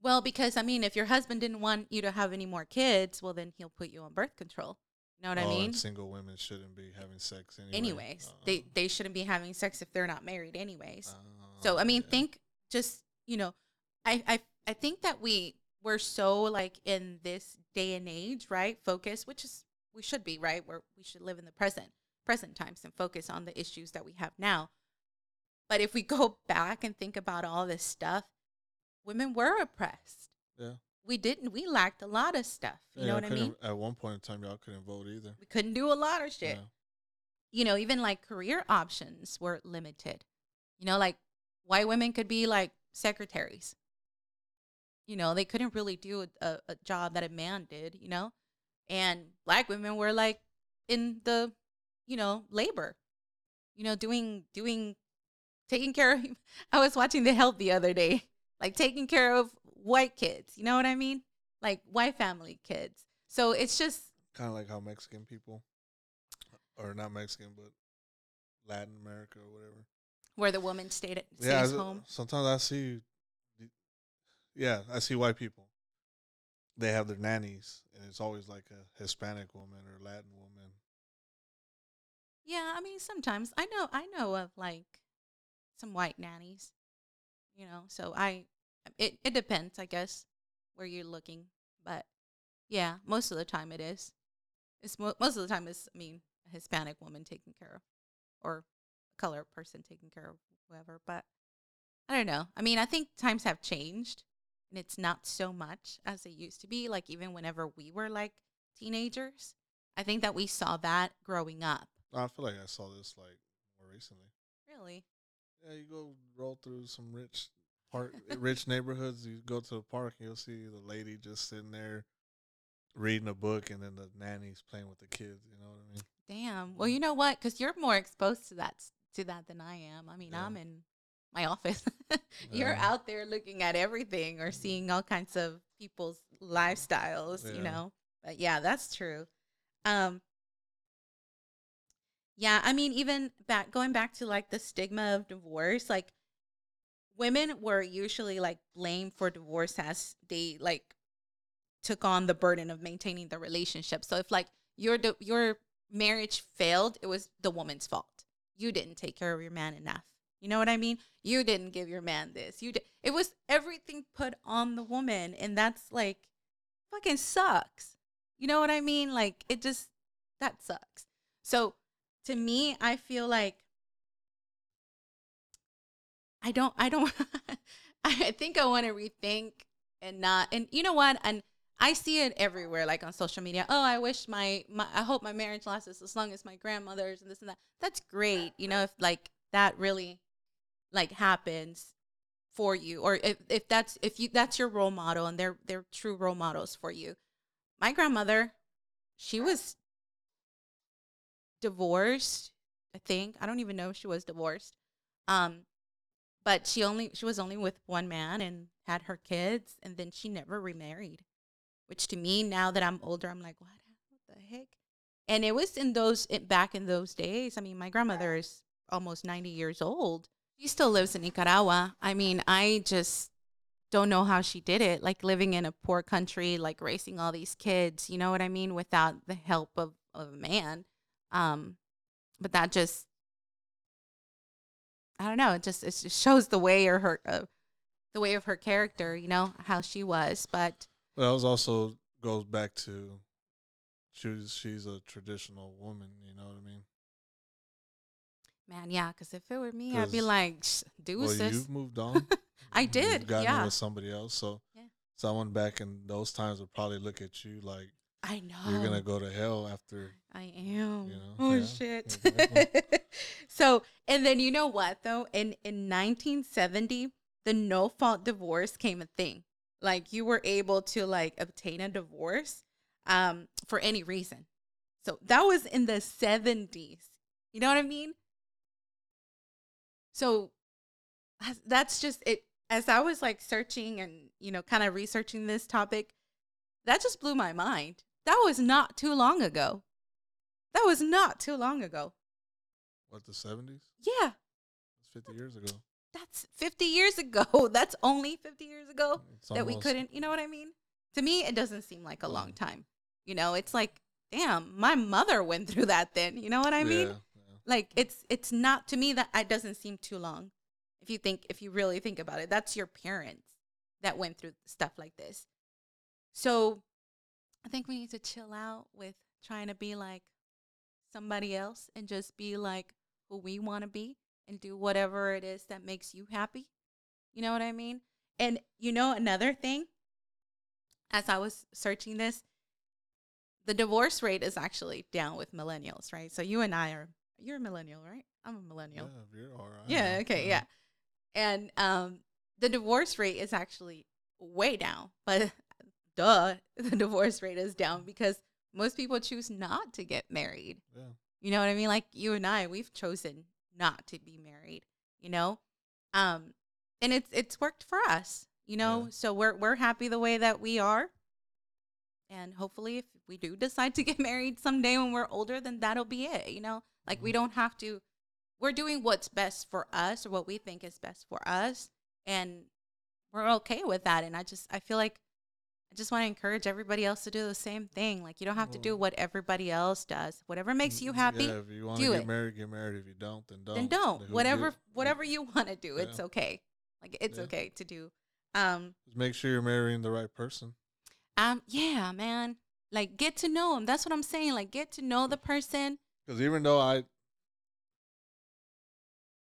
[SPEAKER 1] Well, because I mean, if your husband didn't want you to have any more kids, well, then he'll put you on birth control. You know what I
[SPEAKER 2] Oh, and
[SPEAKER 1] mean?
[SPEAKER 2] single women shouldn't be having sex anyway.
[SPEAKER 1] Anyways,
[SPEAKER 2] Uh,
[SPEAKER 1] they they shouldn't be having sex if they're not married, anyways.
[SPEAKER 2] uh,
[SPEAKER 1] So I mean,
[SPEAKER 2] yeah.
[SPEAKER 1] think just you know, I I I think that we we're so like in this day and age, right? Focus, which is we should be right, where we should live in the present present times and focus on the issues that we have now. But if we go back and think about all this stuff, women were oppressed.
[SPEAKER 2] Yeah.
[SPEAKER 1] We didn't. We lacked a lot of stuff. You
[SPEAKER 2] Yeah,
[SPEAKER 1] know what I mean?
[SPEAKER 2] At one point in time, y'all couldn't vote either.
[SPEAKER 1] We couldn't do a lot of shit
[SPEAKER 2] Yeah.
[SPEAKER 1] you know, even like career options were limited. You know, like white women could be like secretaries. You know, they couldn't really do a, a, a job that a man did, you know? And black women were like in the, you know, labor, you know, doing, doing, taking care of. I was watching The Help the other day, like taking care of white kids, you know what I mean? Like white family kids. So it's just,
[SPEAKER 2] Kind of like how Mexican people, uh, or not Mexican, but Latin America or whatever.
[SPEAKER 1] where the woman stayed at stays
[SPEAKER 2] I-
[SPEAKER 1] home.
[SPEAKER 2] sometimes I see. Yeah, I see white people. They have their nannies, and it's always like a Hispanic woman or Latin woman.
[SPEAKER 1] Yeah, I mean sometimes I know I know of like some white nannies, you know. So I it it depends, I guess, where you're looking, but yeah, most of the time it is. It's mo- most of the time it's I mean a Hispanic woman taking care of, or a color person taking care of whoever. But I don't know. I mean, I think times have changed, and it's not so much as it used to be. Like even whenever we were like teenagers, I think that we saw that growing up.
[SPEAKER 2] I feel like I saw this like more recently.
[SPEAKER 1] Really.
[SPEAKER 2] Yeah, you go roll through some rich park, eh, rich neighborhoods. You go to the park, and you'll see the lady just sitting there reading a book, and then the nanny's playing with the kids. You know what I mean?
[SPEAKER 1] Damn. Well, you mm. know what? Because you're more exposed to that to that than I am. I mean,
[SPEAKER 2] Yeah.
[SPEAKER 1] I'm in my office. you're
[SPEAKER 2] Yeah.
[SPEAKER 1] out there looking at everything or mm. seeing all kinds of people's lifestyles, you know. But yeah, that's true. Um yeah, I mean even back going back to like the stigma of divorce, like women were usually like blamed for divorce as they like took on the burden of maintaining the relationship. So if like your your marriage failed, it was the woman's fault. You didn't take care of your man enough. You know what I mean? You didn't give your man this. You did. It was everything put on the woman, and that's like fucking sucks. You know what I mean? Like it just that sucks. So to me, I feel like I don't I don't I think I want to rethink and not and you know what? And I see it everywhere like on social media. Oh, I wish my, my I hope my marriage lasts as long as my grandmother's and this and that. That's great. You know, if like that really like happens for you or if, if that's if you that's your role model and they're they're true role models for you. My grandmother, she was divorced, I think. I don't even know if she was divorced. Um but she only she was only with one man and had her kids and then she never remarried which to me now that i'm older i'm like what? What the heck? And it was in those it, back in those days. I mean my grandmother is almost 90 years old. She still lives in nicaragua. I mean i just don't know how she did it like living in a poor country like raising all these kids you know what i mean without the help of, of a man um but that just I don't know. It just it just shows the way or her uh, the way of her character. You know how she was, but
[SPEAKER 2] Well, it was also goes back to she's she's a traditional woman. You know what I mean?
[SPEAKER 1] man, yeah. Because if it were me, I'd be like, "Sh- "Do
[SPEAKER 2] well, you've moved on.
[SPEAKER 1] I did,
[SPEAKER 2] You've gotten
[SPEAKER 1] yeah.
[SPEAKER 2] with somebody else. So
[SPEAKER 1] Yeah.
[SPEAKER 2] someone back in those times would probably look at you like
[SPEAKER 1] I know.
[SPEAKER 2] you're gonna go to hell after.
[SPEAKER 1] I am.
[SPEAKER 2] know,
[SPEAKER 1] oh
[SPEAKER 2] yeah,
[SPEAKER 1] shit.
[SPEAKER 2] exactly.
[SPEAKER 1] so, and then you know what though? In in 1970, the no fault divorce came a thing. Like you were able to like obtain a divorce um for any reason. So that was in the 70s. You know what I mean? So that's just it as I was like searching and you know kind of researching this topic, that just blew my mind. That was not too long ago. That was not too long ago.
[SPEAKER 2] What the seventies?
[SPEAKER 1] Yeah,
[SPEAKER 2] It's fifty years ago.
[SPEAKER 1] that's 50 years ago. That's only 50 years ago
[SPEAKER 2] It's
[SPEAKER 1] that we couldn't, you know what I mean? To me, it doesn't seem like a long time. You know, it's like, damn, my mother went through that then. You know what I mean?
[SPEAKER 2] Yeah, yeah.
[SPEAKER 1] Like it's it's not to me that it doesn't seem too long. If you think if you really think about it, that's your parents that went through stuff like this. So I think we need to chill out with trying to be like somebody else and just be like who we want to be and do whatever it is that makes you happy. You know what I mean? And you know another thing as I was searching this, the divorce rate is actually down with millennials, right? So you and I are you're a millennial, right? I'm a millennial.
[SPEAKER 2] Yeah, you're all right.
[SPEAKER 1] Yeah, okay, yeah. And um the divorce rate is actually way down. But duh, the divorce rate is down because most people choose not to get married.
[SPEAKER 2] Yeah.
[SPEAKER 1] You know what I mean? Like you and I, we've chosen not to be married, you know? Um and it's it's worked for us, you know?
[SPEAKER 2] Yeah.
[SPEAKER 1] So we're we're happy the way that we are. And hopefully if we do decide to get married someday when we're older, then that'll be it, you know? Like we
[SPEAKER 2] Mhm.
[SPEAKER 1] don't have to we're doing what's best for us or what we think is best for us and we're okay with that and I just I feel like just want to encourage everybody else to do the same thing. Like you don't have to do what everybody else does. Whatever makes you happy,
[SPEAKER 2] Yeah, if you want to get
[SPEAKER 1] it.
[SPEAKER 2] married, get married. If you don't, then don't.
[SPEAKER 1] then don't.
[SPEAKER 2] Who
[SPEAKER 1] Whatever whatever you want to do, it's okay. Like it's
[SPEAKER 2] Yeah.
[SPEAKER 1] okay to do. Um
[SPEAKER 2] Just make sure you're marrying the right person.
[SPEAKER 1] um yeah, man. Like get to know them. That's what I'm saying. Like get to know the person.
[SPEAKER 2] Because even though I,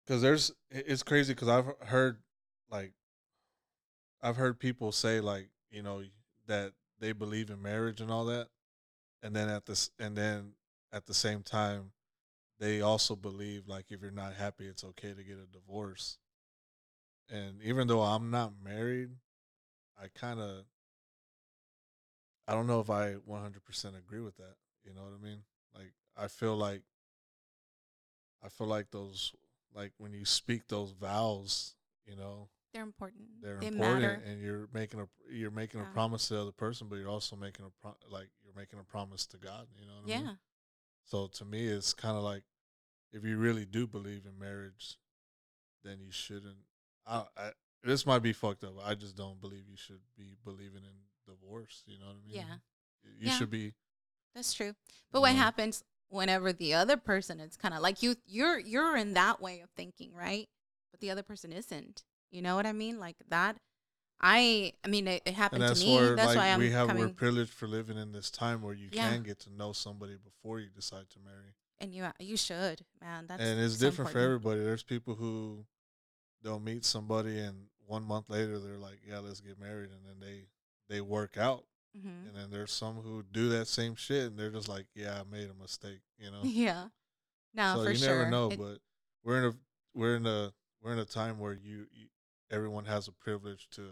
[SPEAKER 2] because there's, it's crazy because I've heard, like, I've heard people say like, you know, that they believe in marriage and all that, and then at this, and then at the same time, they also believe like if you're not happy, it's okay to get a divorce. And even though I'm not married, I kind of, I don't know if I 100% agree with that. You know what I mean? Like I feel like I feel like those like when you speak those vows, you know,
[SPEAKER 1] They're important.
[SPEAKER 2] they're
[SPEAKER 1] they
[SPEAKER 2] important
[SPEAKER 1] matter.
[SPEAKER 2] and you're making a you're making a promise to the other person but you're also making a pro- like you're making a promise to god you know what i
[SPEAKER 1] Yeah.
[SPEAKER 2] mean so to me it's kind of like if you really do believe in marriage then you shouldn't I, I this might be fucked up i just don't believe you should be believing in divorce you know what i mean
[SPEAKER 1] Yeah.
[SPEAKER 2] you
[SPEAKER 1] Yeah.
[SPEAKER 2] should be
[SPEAKER 1] That's true. But what
[SPEAKER 2] Yeah.
[SPEAKER 1] happens whenever the other person It's kind of like you you're you're in that way of thinking, right? But the other person isn't. You know what I mean? Like that I I mean it, it happened to me.
[SPEAKER 2] where
[SPEAKER 1] That's
[SPEAKER 2] like
[SPEAKER 1] why I'm
[SPEAKER 2] we have we're privileged for living in this time where you
[SPEAKER 1] Yeah.
[SPEAKER 2] can get to know somebody before you decide to marry
[SPEAKER 1] and you you should, man. That's
[SPEAKER 2] and it's different for everybody. There's people who they'll meet somebody and one month later they're like, "Yeah, let's get married," and then they they work out.
[SPEAKER 1] Mhm.
[SPEAKER 2] And then there's some who do that same shit and they're just like, "Yeah, I made a mistake," you know.
[SPEAKER 1] Yeah. No,
[SPEAKER 2] so
[SPEAKER 1] for
[SPEAKER 2] you
[SPEAKER 1] sure.
[SPEAKER 2] never know,
[SPEAKER 1] It-
[SPEAKER 2] but we're in a we're in a we're in a time where you, you everyone has a privilege to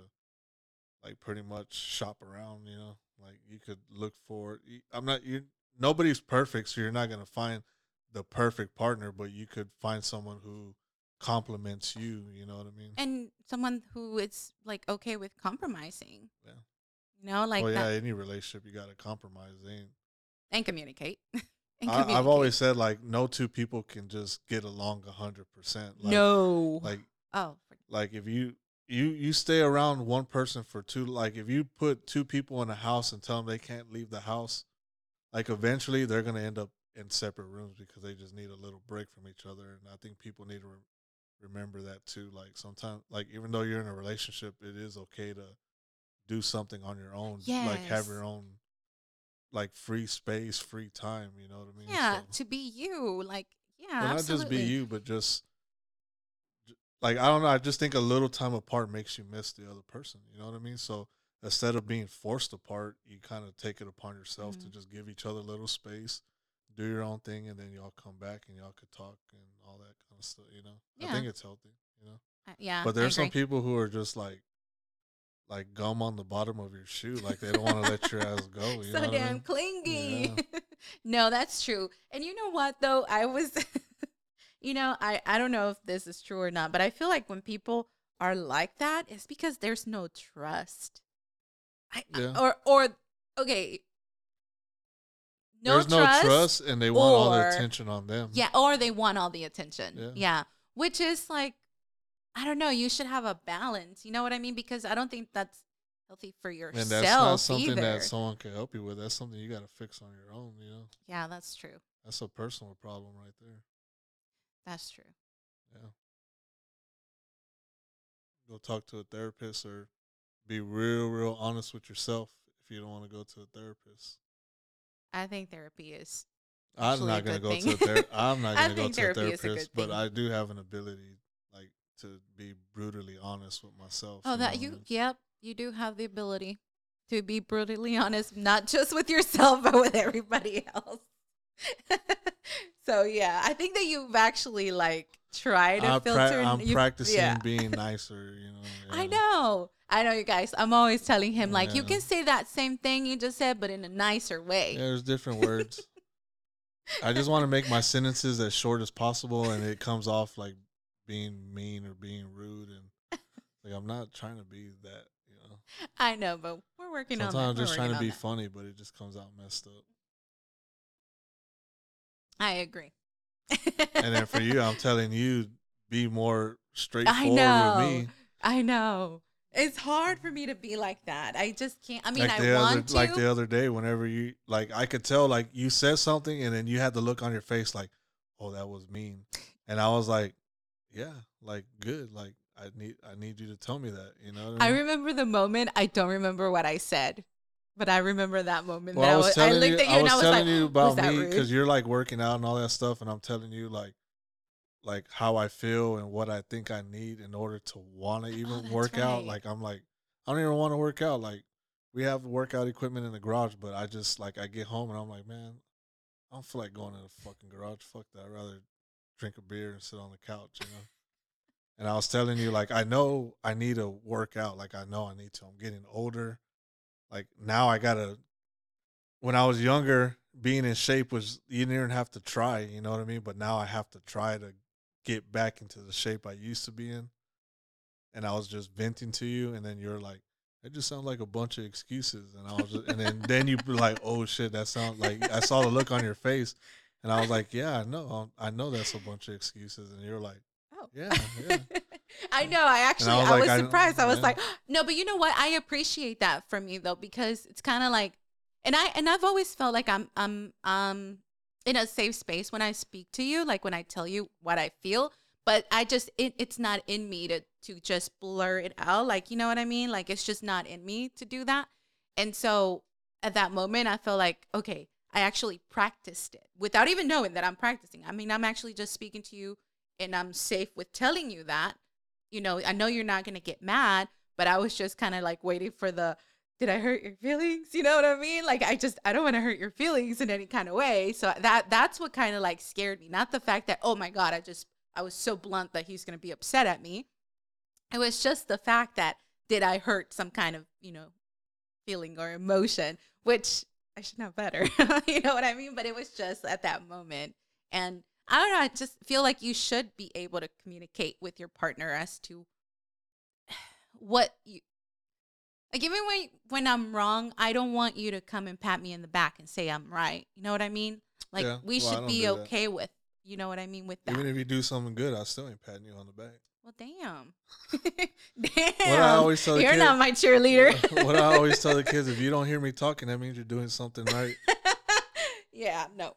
[SPEAKER 2] like pretty much shop around, you know. Like you could look for I'm not you nobody's perfect, so you're not going to find the perfect partner, but you could find someone who complements you, you know what I mean?
[SPEAKER 1] and someone who is like okay with compromising.
[SPEAKER 2] Yeah.
[SPEAKER 1] You know, like
[SPEAKER 2] well, yeah,
[SPEAKER 1] that
[SPEAKER 2] any relationship you got to compromise. Ain't
[SPEAKER 1] and communicate. and
[SPEAKER 2] I, I've always said like no two people can just get along a hundred percent. Like,
[SPEAKER 1] no.
[SPEAKER 2] like
[SPEAKER 1] oh,
[SPEAKER 2] like if you you you stay around one person for two like if you put two people in a house and tell them they can't leave the house like eventually they're going to end up in separate rooms because they just need a little break from each other and i think people need to re- remember that too like sometimes like even though you're in a relationship it is okay to do something on your own like have your own like free space free time you know what i mean
[SPEAKER 1] yeah,
[SPEAKER 2] So-
[SPEAKER 1] to be you. Like, yeah,
[SPEAKER 2] well, not just be you, but just like I don't know. I just think a little time apart makes you miss the other person. You know what I mean? So instead of being forced apart, you kind of take it upon yourself to
[SPEAKER 1] Mhm.
[SPEAKER 2] just give each other a little space, do your own thing, and then y'all come back and y'all could talk and all that kind of stuff. You know, I think it's healthy. You know,
[SPEAKER 1] Uh, yeah,
[SPEAKER 2] but there's some people who are just like. Like gum on the bottom of your shoe, like they don't want to let your ass go. You
[SPEAKER 1] so
[SPEAKER 2] know what I
[SPEAKER 1] damn
[SPEAKER 2] mean?
[SPEAKER 1] clingy. no, that's true. And you know what though? I was you know, I I don't know if this is true or not, but I feel like when people are like that, it's because there's no trust. I I-
[SPEAKER 2] Yeah.
[SPEAKER 1] or or okay. No
[SPEAKER 2] There's
[SPEAKER 1] trust.
[SPEAKER 2] no trust, and they want all the attention on them.
[SPEAKER 1] Yeah, or they want all the attention.
[SPEAKER 2] Yeah.
[SPEAKER 1] Yeah. Which is like I don't know, you should have a balance. You know what I mean? Because I don't think that's healthy for yourself
[SPEAKER 2] And that's not something
[SPEAKER 1] either.
[SPEAKER 2] that someone can help you with. That's something you got to fix on your own. You know,
[SPEAKER 1] yeah, that's true.
[SPEAKER 2] that's a personal problem right there.
[SPEAKER 1] That's true.
[SPEAKER 2] Yeah. Go talk to a therapist or be real, real honest with yourself if you don't want to go to a therapist.
[SPEAKER 1] I think therapy is
[SPEAKER 2] I'm not gonna go
[SPEAKER 1] thing.
[SPEAKER 2] to a ther- I'm not gonna go to a therapist, but. I do have an ability, like, to be brutally honest with myself.
[SPEAKER 1] Oh,
[SPEAKER 2] know
[SPEAKER 1] that
[SPEAKER 2] what I
[SPEAKER 1] you
[SPEAKER 2] mean?
[SPEAKER 1] yep, you do have the ability to be brutally honest, not just with yourself but with everybody else. so yeah, I think that you've actually like tried to
[SPEAKER 2] I
[SPEAKER 1] filter.
[SPEAKER 2] pra-
[SPEAKER 1] and
[SPEAKER 2] I'm
[SPEAKER 1] you-
[SPEAKER 2] practicing
[SPEAKER 1] yeah.
[SPEAKER 2] being nicer. You know.
[SPEAKER 1] I know. I know you guys. I'm always telling him like you can say that same thing you just said, but in a nicer way.
[SPEAKER 2] Yeah, there's different words. I just want to make my sentences as short as possible, and it comes off like being mean or being rude, and like I'm not trying to be that. You know,
[SPEAKER 1] I know, but we're working
[SPEAKER 2] sometimes
[SPEAKER 1] on that.
[SPEAKER 2] I'm just trying to be
[SPEAKER 1] that.
[SPEAKER 2] funny, but it just comes out messed up.
[SPEAKER 1] I agree.
[SPEAKER 2] And then for you, I'm telling you, be more
[SPEAKER 1] I
[SPEAKER 2] straightforward
[SPEAKER 1] know.
[SPEAKER 2] with me.
[SPEAKER 1] I know. It's hard for me to be like that. I just can't. I mean,
[SPEAKER 2] like
[SPEAKER 1] I want
[SPEAKER 2] other,
[SPEAKER 1] to.
[SPEAKER 2] like the other day, whenever you like, I could tell like you said something, and then you had the look on your face like, "Oh, that was mean," and I was like, "Yeah, like good, like I need, I need you to tell me that." You know,
[SPEAKER 1] I
[SPEAKER 2] I
[SPEAKER 1] remember the moment. I don't remember what I said, but I remember that moment.
[SPEAKER 2] Well,
[SPEAKER 1] that
[SPEAKER 2] I was
[SPEAKER 1] I looked
[SPEAKER 2] you,
[SPEAKER 1] at you
[SPEAKER 2] I
[SPEAKER 1] and I was
[SPEAKER 2] telling
[SPEAKER 1] like,
[SPEAKER 2] you
[SPEAKER 1] "Was
[SPEAKER 2] about
[SPEAKER 1] that
[SPEAKER 2] me
[SPEAKER 1] rude?"
[SPEAKER 2] because you're like working out and all that stuff, and I'm telling you like, like how I feel and what I think I need in order to want to even
[SPEAKER 1] Oh,
[SPEAKER 2] work out. Like I'm like, I don't even want to work out. Like we have workout equipment in the garage, but I just like I get home and I'm like, man, I don't feel like going in the fucking garage. Fuck that. I'd rather drink a beer and sit on the couch, you know. And I was telling you, like, I know I need to work out. Like, I know I need to. I'm getting older. Like now, I gotta. When I was younger, being in shape was you didn't even have to try. You know what I mean? But now I have to try to get back into the shape I used to be in. and I was just venting to you, and then you're like, "It just sounds like a bunch of excuses," and I was, just, and then then you be like, "Oh shit, that sounds like." I saw the look on your face, and I was like, "Yeah, I know, um, I know that's a bunch of excuses," and you're like,
[SPEAKER 1] Oh.
[SPEAKER 2] Yeah, yeah.
[SPEAKER 1] I know. I actually,
[SPEAKER 2] I
[SPEAKER 1] I
[SPEAKER 2] was
[SPEAKER 1] was,
[SPEAKER 2] like, I-
[SPEAKER 1] surprised. I was
[SPEAKER 2] yeah.
[SPEAKER 1] like, no, but you know what? I appreciate that from you though, because it's kind of like, and I and I've always felt like I'm I'm um in a safe space when I speak to you, like when I tell you what I feel. But I just it, it's not in me to to just blur it out, like you know what I mean. Like it's just not in me to do that. And so at that moment, I felt like okay, I actually practiced it without even knowing that I'm practicing. I mean, I'm actually just speaking to you and I'm safe with telling you that. You know, I know you're not going to get mad, but I was just kind of like waiting for the did I hurt your feelings? You know what I mean? Like I just I don't want to hurt your feelings in any kind of way. So that that's what kind of like scared me. Not the fact that oh my god, I just I was so blunt that he's going to be upset at me. It was just the fact that did I hurt some kind of, you know, feeling or emotion, which I should know better. you know what I mean? But it was just at that moment. And I don't know, I just feel like you should be able to communicate with your partner as to what you like even when when I'm wrong, I don't want you to come and pat me in the back and say I'm right. You know what I mean? Like
[SPEAKER 2] Yeah,
[SPEAKER 1] we
[SPEAKER 2] well,
[SPEAKER 1] should be
[SPEAKER 2] do that.
[SPEAKER 1] okay with you know what I mean with that.
[SPEAKER 2] Even if you do something good, I still ain't patting you on the back.
[SPEAKER 1] well, damn, damn.
[SPEAKER 2] What I always tell the
[SPEAKER 1] You're
[SPEAKER 2] kid-
[SPEAKER 1] not my cheerleader.
[SPEAKER 2] what I always tell the kids: if you don't hear me talking, that means you're doing something right.
[SPEAKER 1] yeah, no.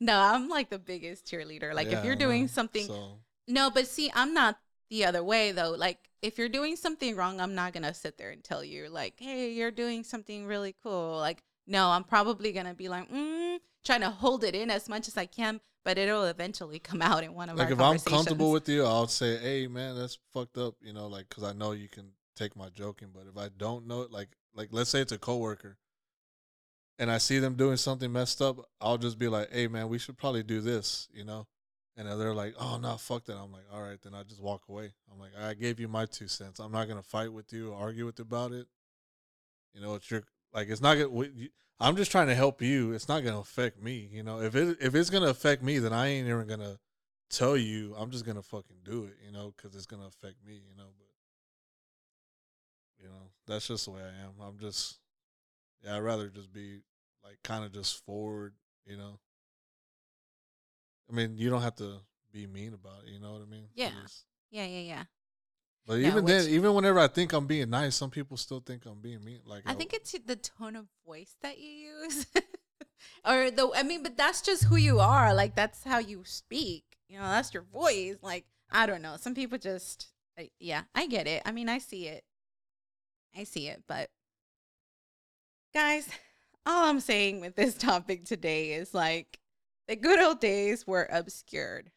[SPEAKER 1] No, I'm like the biggest cheerleader. Like
[SPEAKER 2] Yeah,
[SPEAKER 1] if you're doing
[SPEAKER 2] know.
[SPEAKER 1] something
[SPEAKER 2] So,
[SPEAKER 1] No, but see, I'm not the other way though. Like if you're doing something wrong, I'm not going to sit there and tell you like, "Hey, you're doing something really cool." Like no, I'm probably going to be like, mm, trying to hold it in as much as I can, but it'll eventually come out in one of
[SPEAKER 2] like
[SPEAKER 1] our
[SPEAKER 2] if I'm comfortable with you, I'll say, "Hey, man, that's fucked up," you know, like because I know you can take my joking. But if I don't know it, like like let's say it's a coworker, and I see them doing something messed up, I'll just be like, "Hey, man, we should probably do this," you know. And they're like, "Oh no, fuck that." I'm like, "All right, then I just walk away." I'm like, "I gave you my two cents. I'm not gonna fight with you, argue with you about it. You know, it's your like it's not gonna. I'm just trying to help you. It's not gonna affect me. You know, if it if it's gonna affect me, then I ain't even gonna tell you. I'm just gonna fucking do it. You know, because it's gonna affect me. You know, but you know that's just the way I am. I'm just yeah. I'd rather just be like kind of just forward. You know. I mean, you don't have to be mean about it. You know what I mean?
[SPEAKER 1] Yeah.
[SPEAKER 2] Just-
[SPEAKER 1] yeah, yeah, yeah.
[SPEAKER 2] but even then, even whenever I think I'm being nice, some people still think I'm being mean. Like
[SPEAKER 1] I think it's the tone of voice that you use. or the I mean, but that's just who you are. Like that's how you speak. You know, that's your voice. Like I don't know. Some people just I, yeah, I get it. I mean, I see it. I see it, but guys, all I'm saying with this topic today is like the good old days were obscured.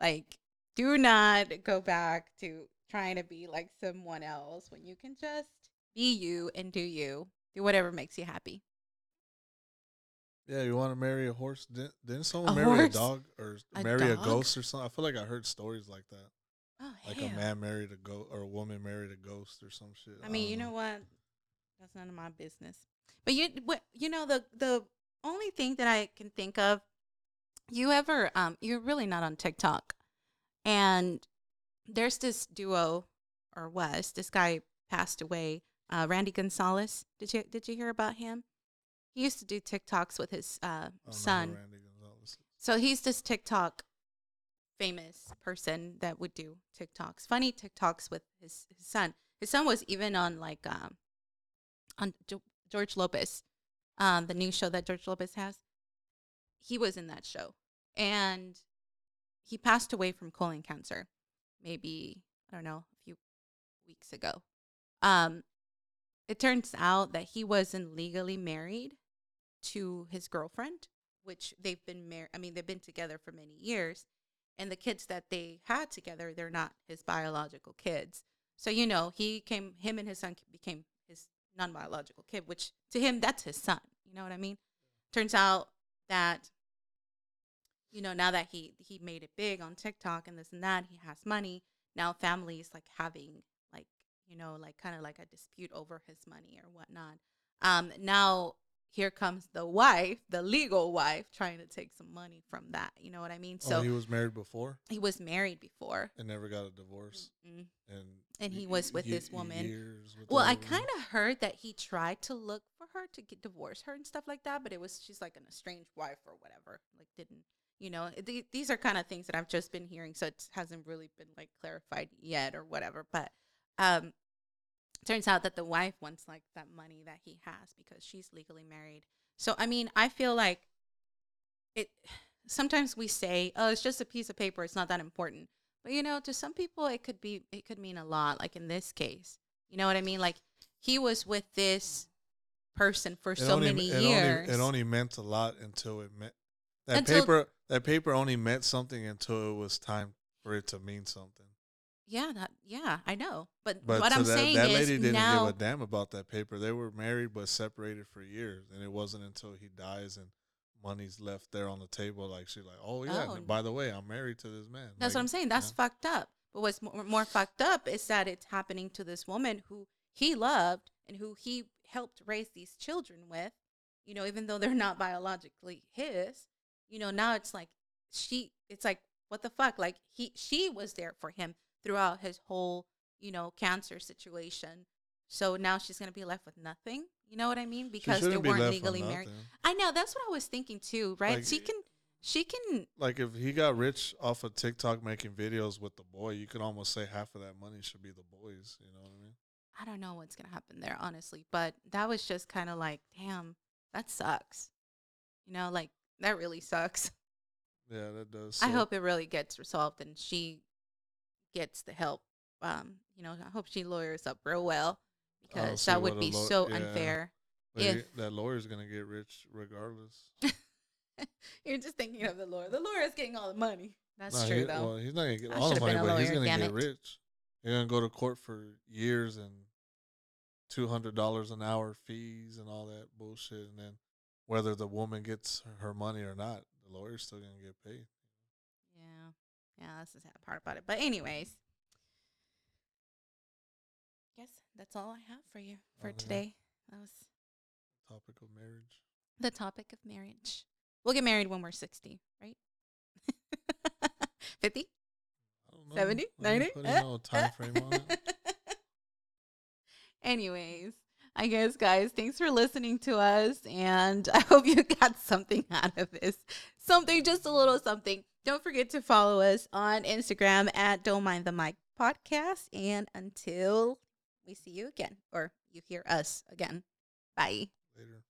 [SPEAKER 1] Like do not go back to trying to be like someone else when you can just be you and do you. Do whatever makes you happy.
[SPEAKER 2] Yeah, you want to marry a horse? Didn't, didn't someone
[SPEAKER 1] A
[SPEAKER 2] marry a dog or
[SPEAKER 1] A
[SPEAKER 2] marry a ghost or something? I feel like I heard stories like that.
[SPEAKER 1] Oh,
[SPEAKER 2] Like
[SPEAKER 1] hell.
[SPEAKER 2] a man married a ghost or a woman married a ghost or some shit.
[SPEAKER 1] I mean,
[SPEAKER 2] don't
[SPEAKER 1] you know what? That's none of my business. But you, you know, the the only thing that I can think of, you ever, um, you're really not on TikTok, and there's this duo, or was this guy passed away, uh, Randy Gonzalez. Did you did you hear about him? He used to do TikToks with his uh,
[SPEAKER 2] I don't know who
[SPEAKER 1] son. So he's this TikTok famous person that would do TikToks, funny TikToks with his, his son. His son was even on like um on George Lopez, um the new show that George Lopez has. He was in that show, and he passed away from colon cancer, maybe I don't know a few weeks ago. Um, it turns out that he wasn't legally married to his girlfriend which they've been married. I mean, they've been together for many years, and the kids that they had together, they're not his biological kids. So you know, he came, him and his son became his non-biological kid, which to him that's his son. You know what I mean? Turns out that, you know, now that he he made it big on TikTok and this and that, he has money. Now families like having like you know like kind of like a dispute over his money or whatnot. Um, now here comes the wife, the legal wife, trying to take some money from that. You know what I mean? So
[SPEAKER 2] oh, he was married before
[SPEAKER 1] he was married before.
[SPEAKER 2] and never got a divorce,
[SPEAKER 1] Mm.
[SPEAKER 2] and
[SPEAKER 1] And he
[SPEAKER 2] y-
[SPEAKER 1] was with
[SPEAKER 2] ye-
[SPEAKER 1] this woman.
[SPEAKER 2] with
[SPEAKER 1] Well, I kind of heard that he tried to look for her to get divorce her and stuff like that, but it was she's like an estranged wife or whatever. Like didn't you know? Th- these are kind of things that I've just been hearing, so it hasn't really been like clarified yet or whatever. But um, turns out that the wife wants like that money that he has because she's legally married. So I mean, I feel like it. Sometimes we say, "Oh, it's just a piece of paper; it's not that important." But you know, to some people, it could be. It could mean a lot. Like in this case, you know what I mean? Like he was with this person for
[SPEAKER 2] It
[SPEAKER 1] so
[SPEAKER 2] only-
[SPEAKER 1] many
[SPEAKER 2] it
[SPEAKER 1] years.
[SPEAKER 2] Only, it only meant a lot until it meant that
[SPEAKER 1] Until-
[SPEAKER 2] paper. That paper only meant something until it was time for it to mean something.
[SPEAKER 1] Yeah, that. Yeah, I know. But,
[SPEAKER 2] But
[SPEAKER 1] what
[SPEAKER 2] to
[SPEAKER 1] I'm saying is
[SPEAKER 2] that,
[SPEAKER 1] saying
[SPEAKER 2] that
[SPEAKER 1] is
[SPEAKER 2] lady didn't
[SPEAKER 1] now.
[SPEAKER 2] give a damn about that paper. They were married but separated for years, and it wasn't until he dies and money's left there on the table. Like she's like, "Oh yeah,
[SPEAKER 1] Oh.
[SPEAKER 2] and by the way, I'm married to this man."
[SPEAKER 1] That's
[SPEAKER 2] Like,
[SPEAKER 1] what I'm saying. That's
[SPEAKER 2] yeah.
[SPEAKER 1] fucked up. But what's more, more fucked up is that it's happening to this woman who he loved and who he helped raise these children with. You know, even though they're not biologically his, you know, now it's like she. It's like what the fuck? Like he, she was there for him throughout his whole, you know, cancer situation. So now she's gonna be left with nothing. You know what I mean? Because they
[SPEAKER 2] be
[SPEAKER 1] weren't legally married. I know that's what I was thinking too. Right?
[SPEAKER 2] Like,
[SPEAKER 1] she eh, can, she can
[SPEAKER 2] Like if he got rich off of TikTok making videos with the boy, you could almost say half of that money should be the boys. You know what I mean?
[SPEAKER 1] I don't know what's gonna happen there, honestly. But that was just kind of like, damn, that sucks. You know, like that really sucks.
[SPEAKER 2] Yeah, that does.
[SPEAKER 1] I hope it really gets resolved and she gets the help. Um, you know, I hope she lawyers up real well because
[SPEAKER 2] Oh,
[SPEAKER 1] that would be
[SPEAKER 2] law-
[SPEAKER 1] so
[SPEAKER 2] yeah.
[SPEAKER 1] unfair.
[SPEAKER 2] But
[SPEAKER 1] if-
[SPEAKER 2] that lawyer's gonna get rich regardless.
[SPEAKER 1] You're just thinking of the lawyer. The lawyer's getting all the money. That's true,
[SPEAKER 2] he-
[SPEAKER 1] though.
[SPEAKER 2] Well, he's not gonna get
[SPEAKER 1] I
[SPEAKER 2] all the money, but he's gonna get
[SPEAKER 1] it.
[SPEAKER 2] rich. He's gonna go to court for years and two hundred dollars an hour fees and all that bullshit, and then whether the woman gets her money or not, the lawyer's still gonna get paid.
[SPEAKER 1] Yeah, that's the sad part about it. But anyways, guess that's all I have for you for today. That was
[SPEAKER 2] Topic of marriage.
[SPEAKER 1] the topic of marriage. We'll get married when we're 60, right? 50?
[SPEAKER 2] I don't
[SPEAKER 1] 70? 90?
[SPEAKER 2] putting
[SPEAKER 1] Uh,
[SPEAKER 2] no time frame on it.
[SPEAKER 1] Anyways, I guess, guys, thanks for listening to us. And I hope you got something out of this. Something, just a little something. Don't forget to follow us on Instagram at Don't Mind the Mic Podcast. And until we see you again, or you hear us again, bye.
[SPEAKER 2] Later.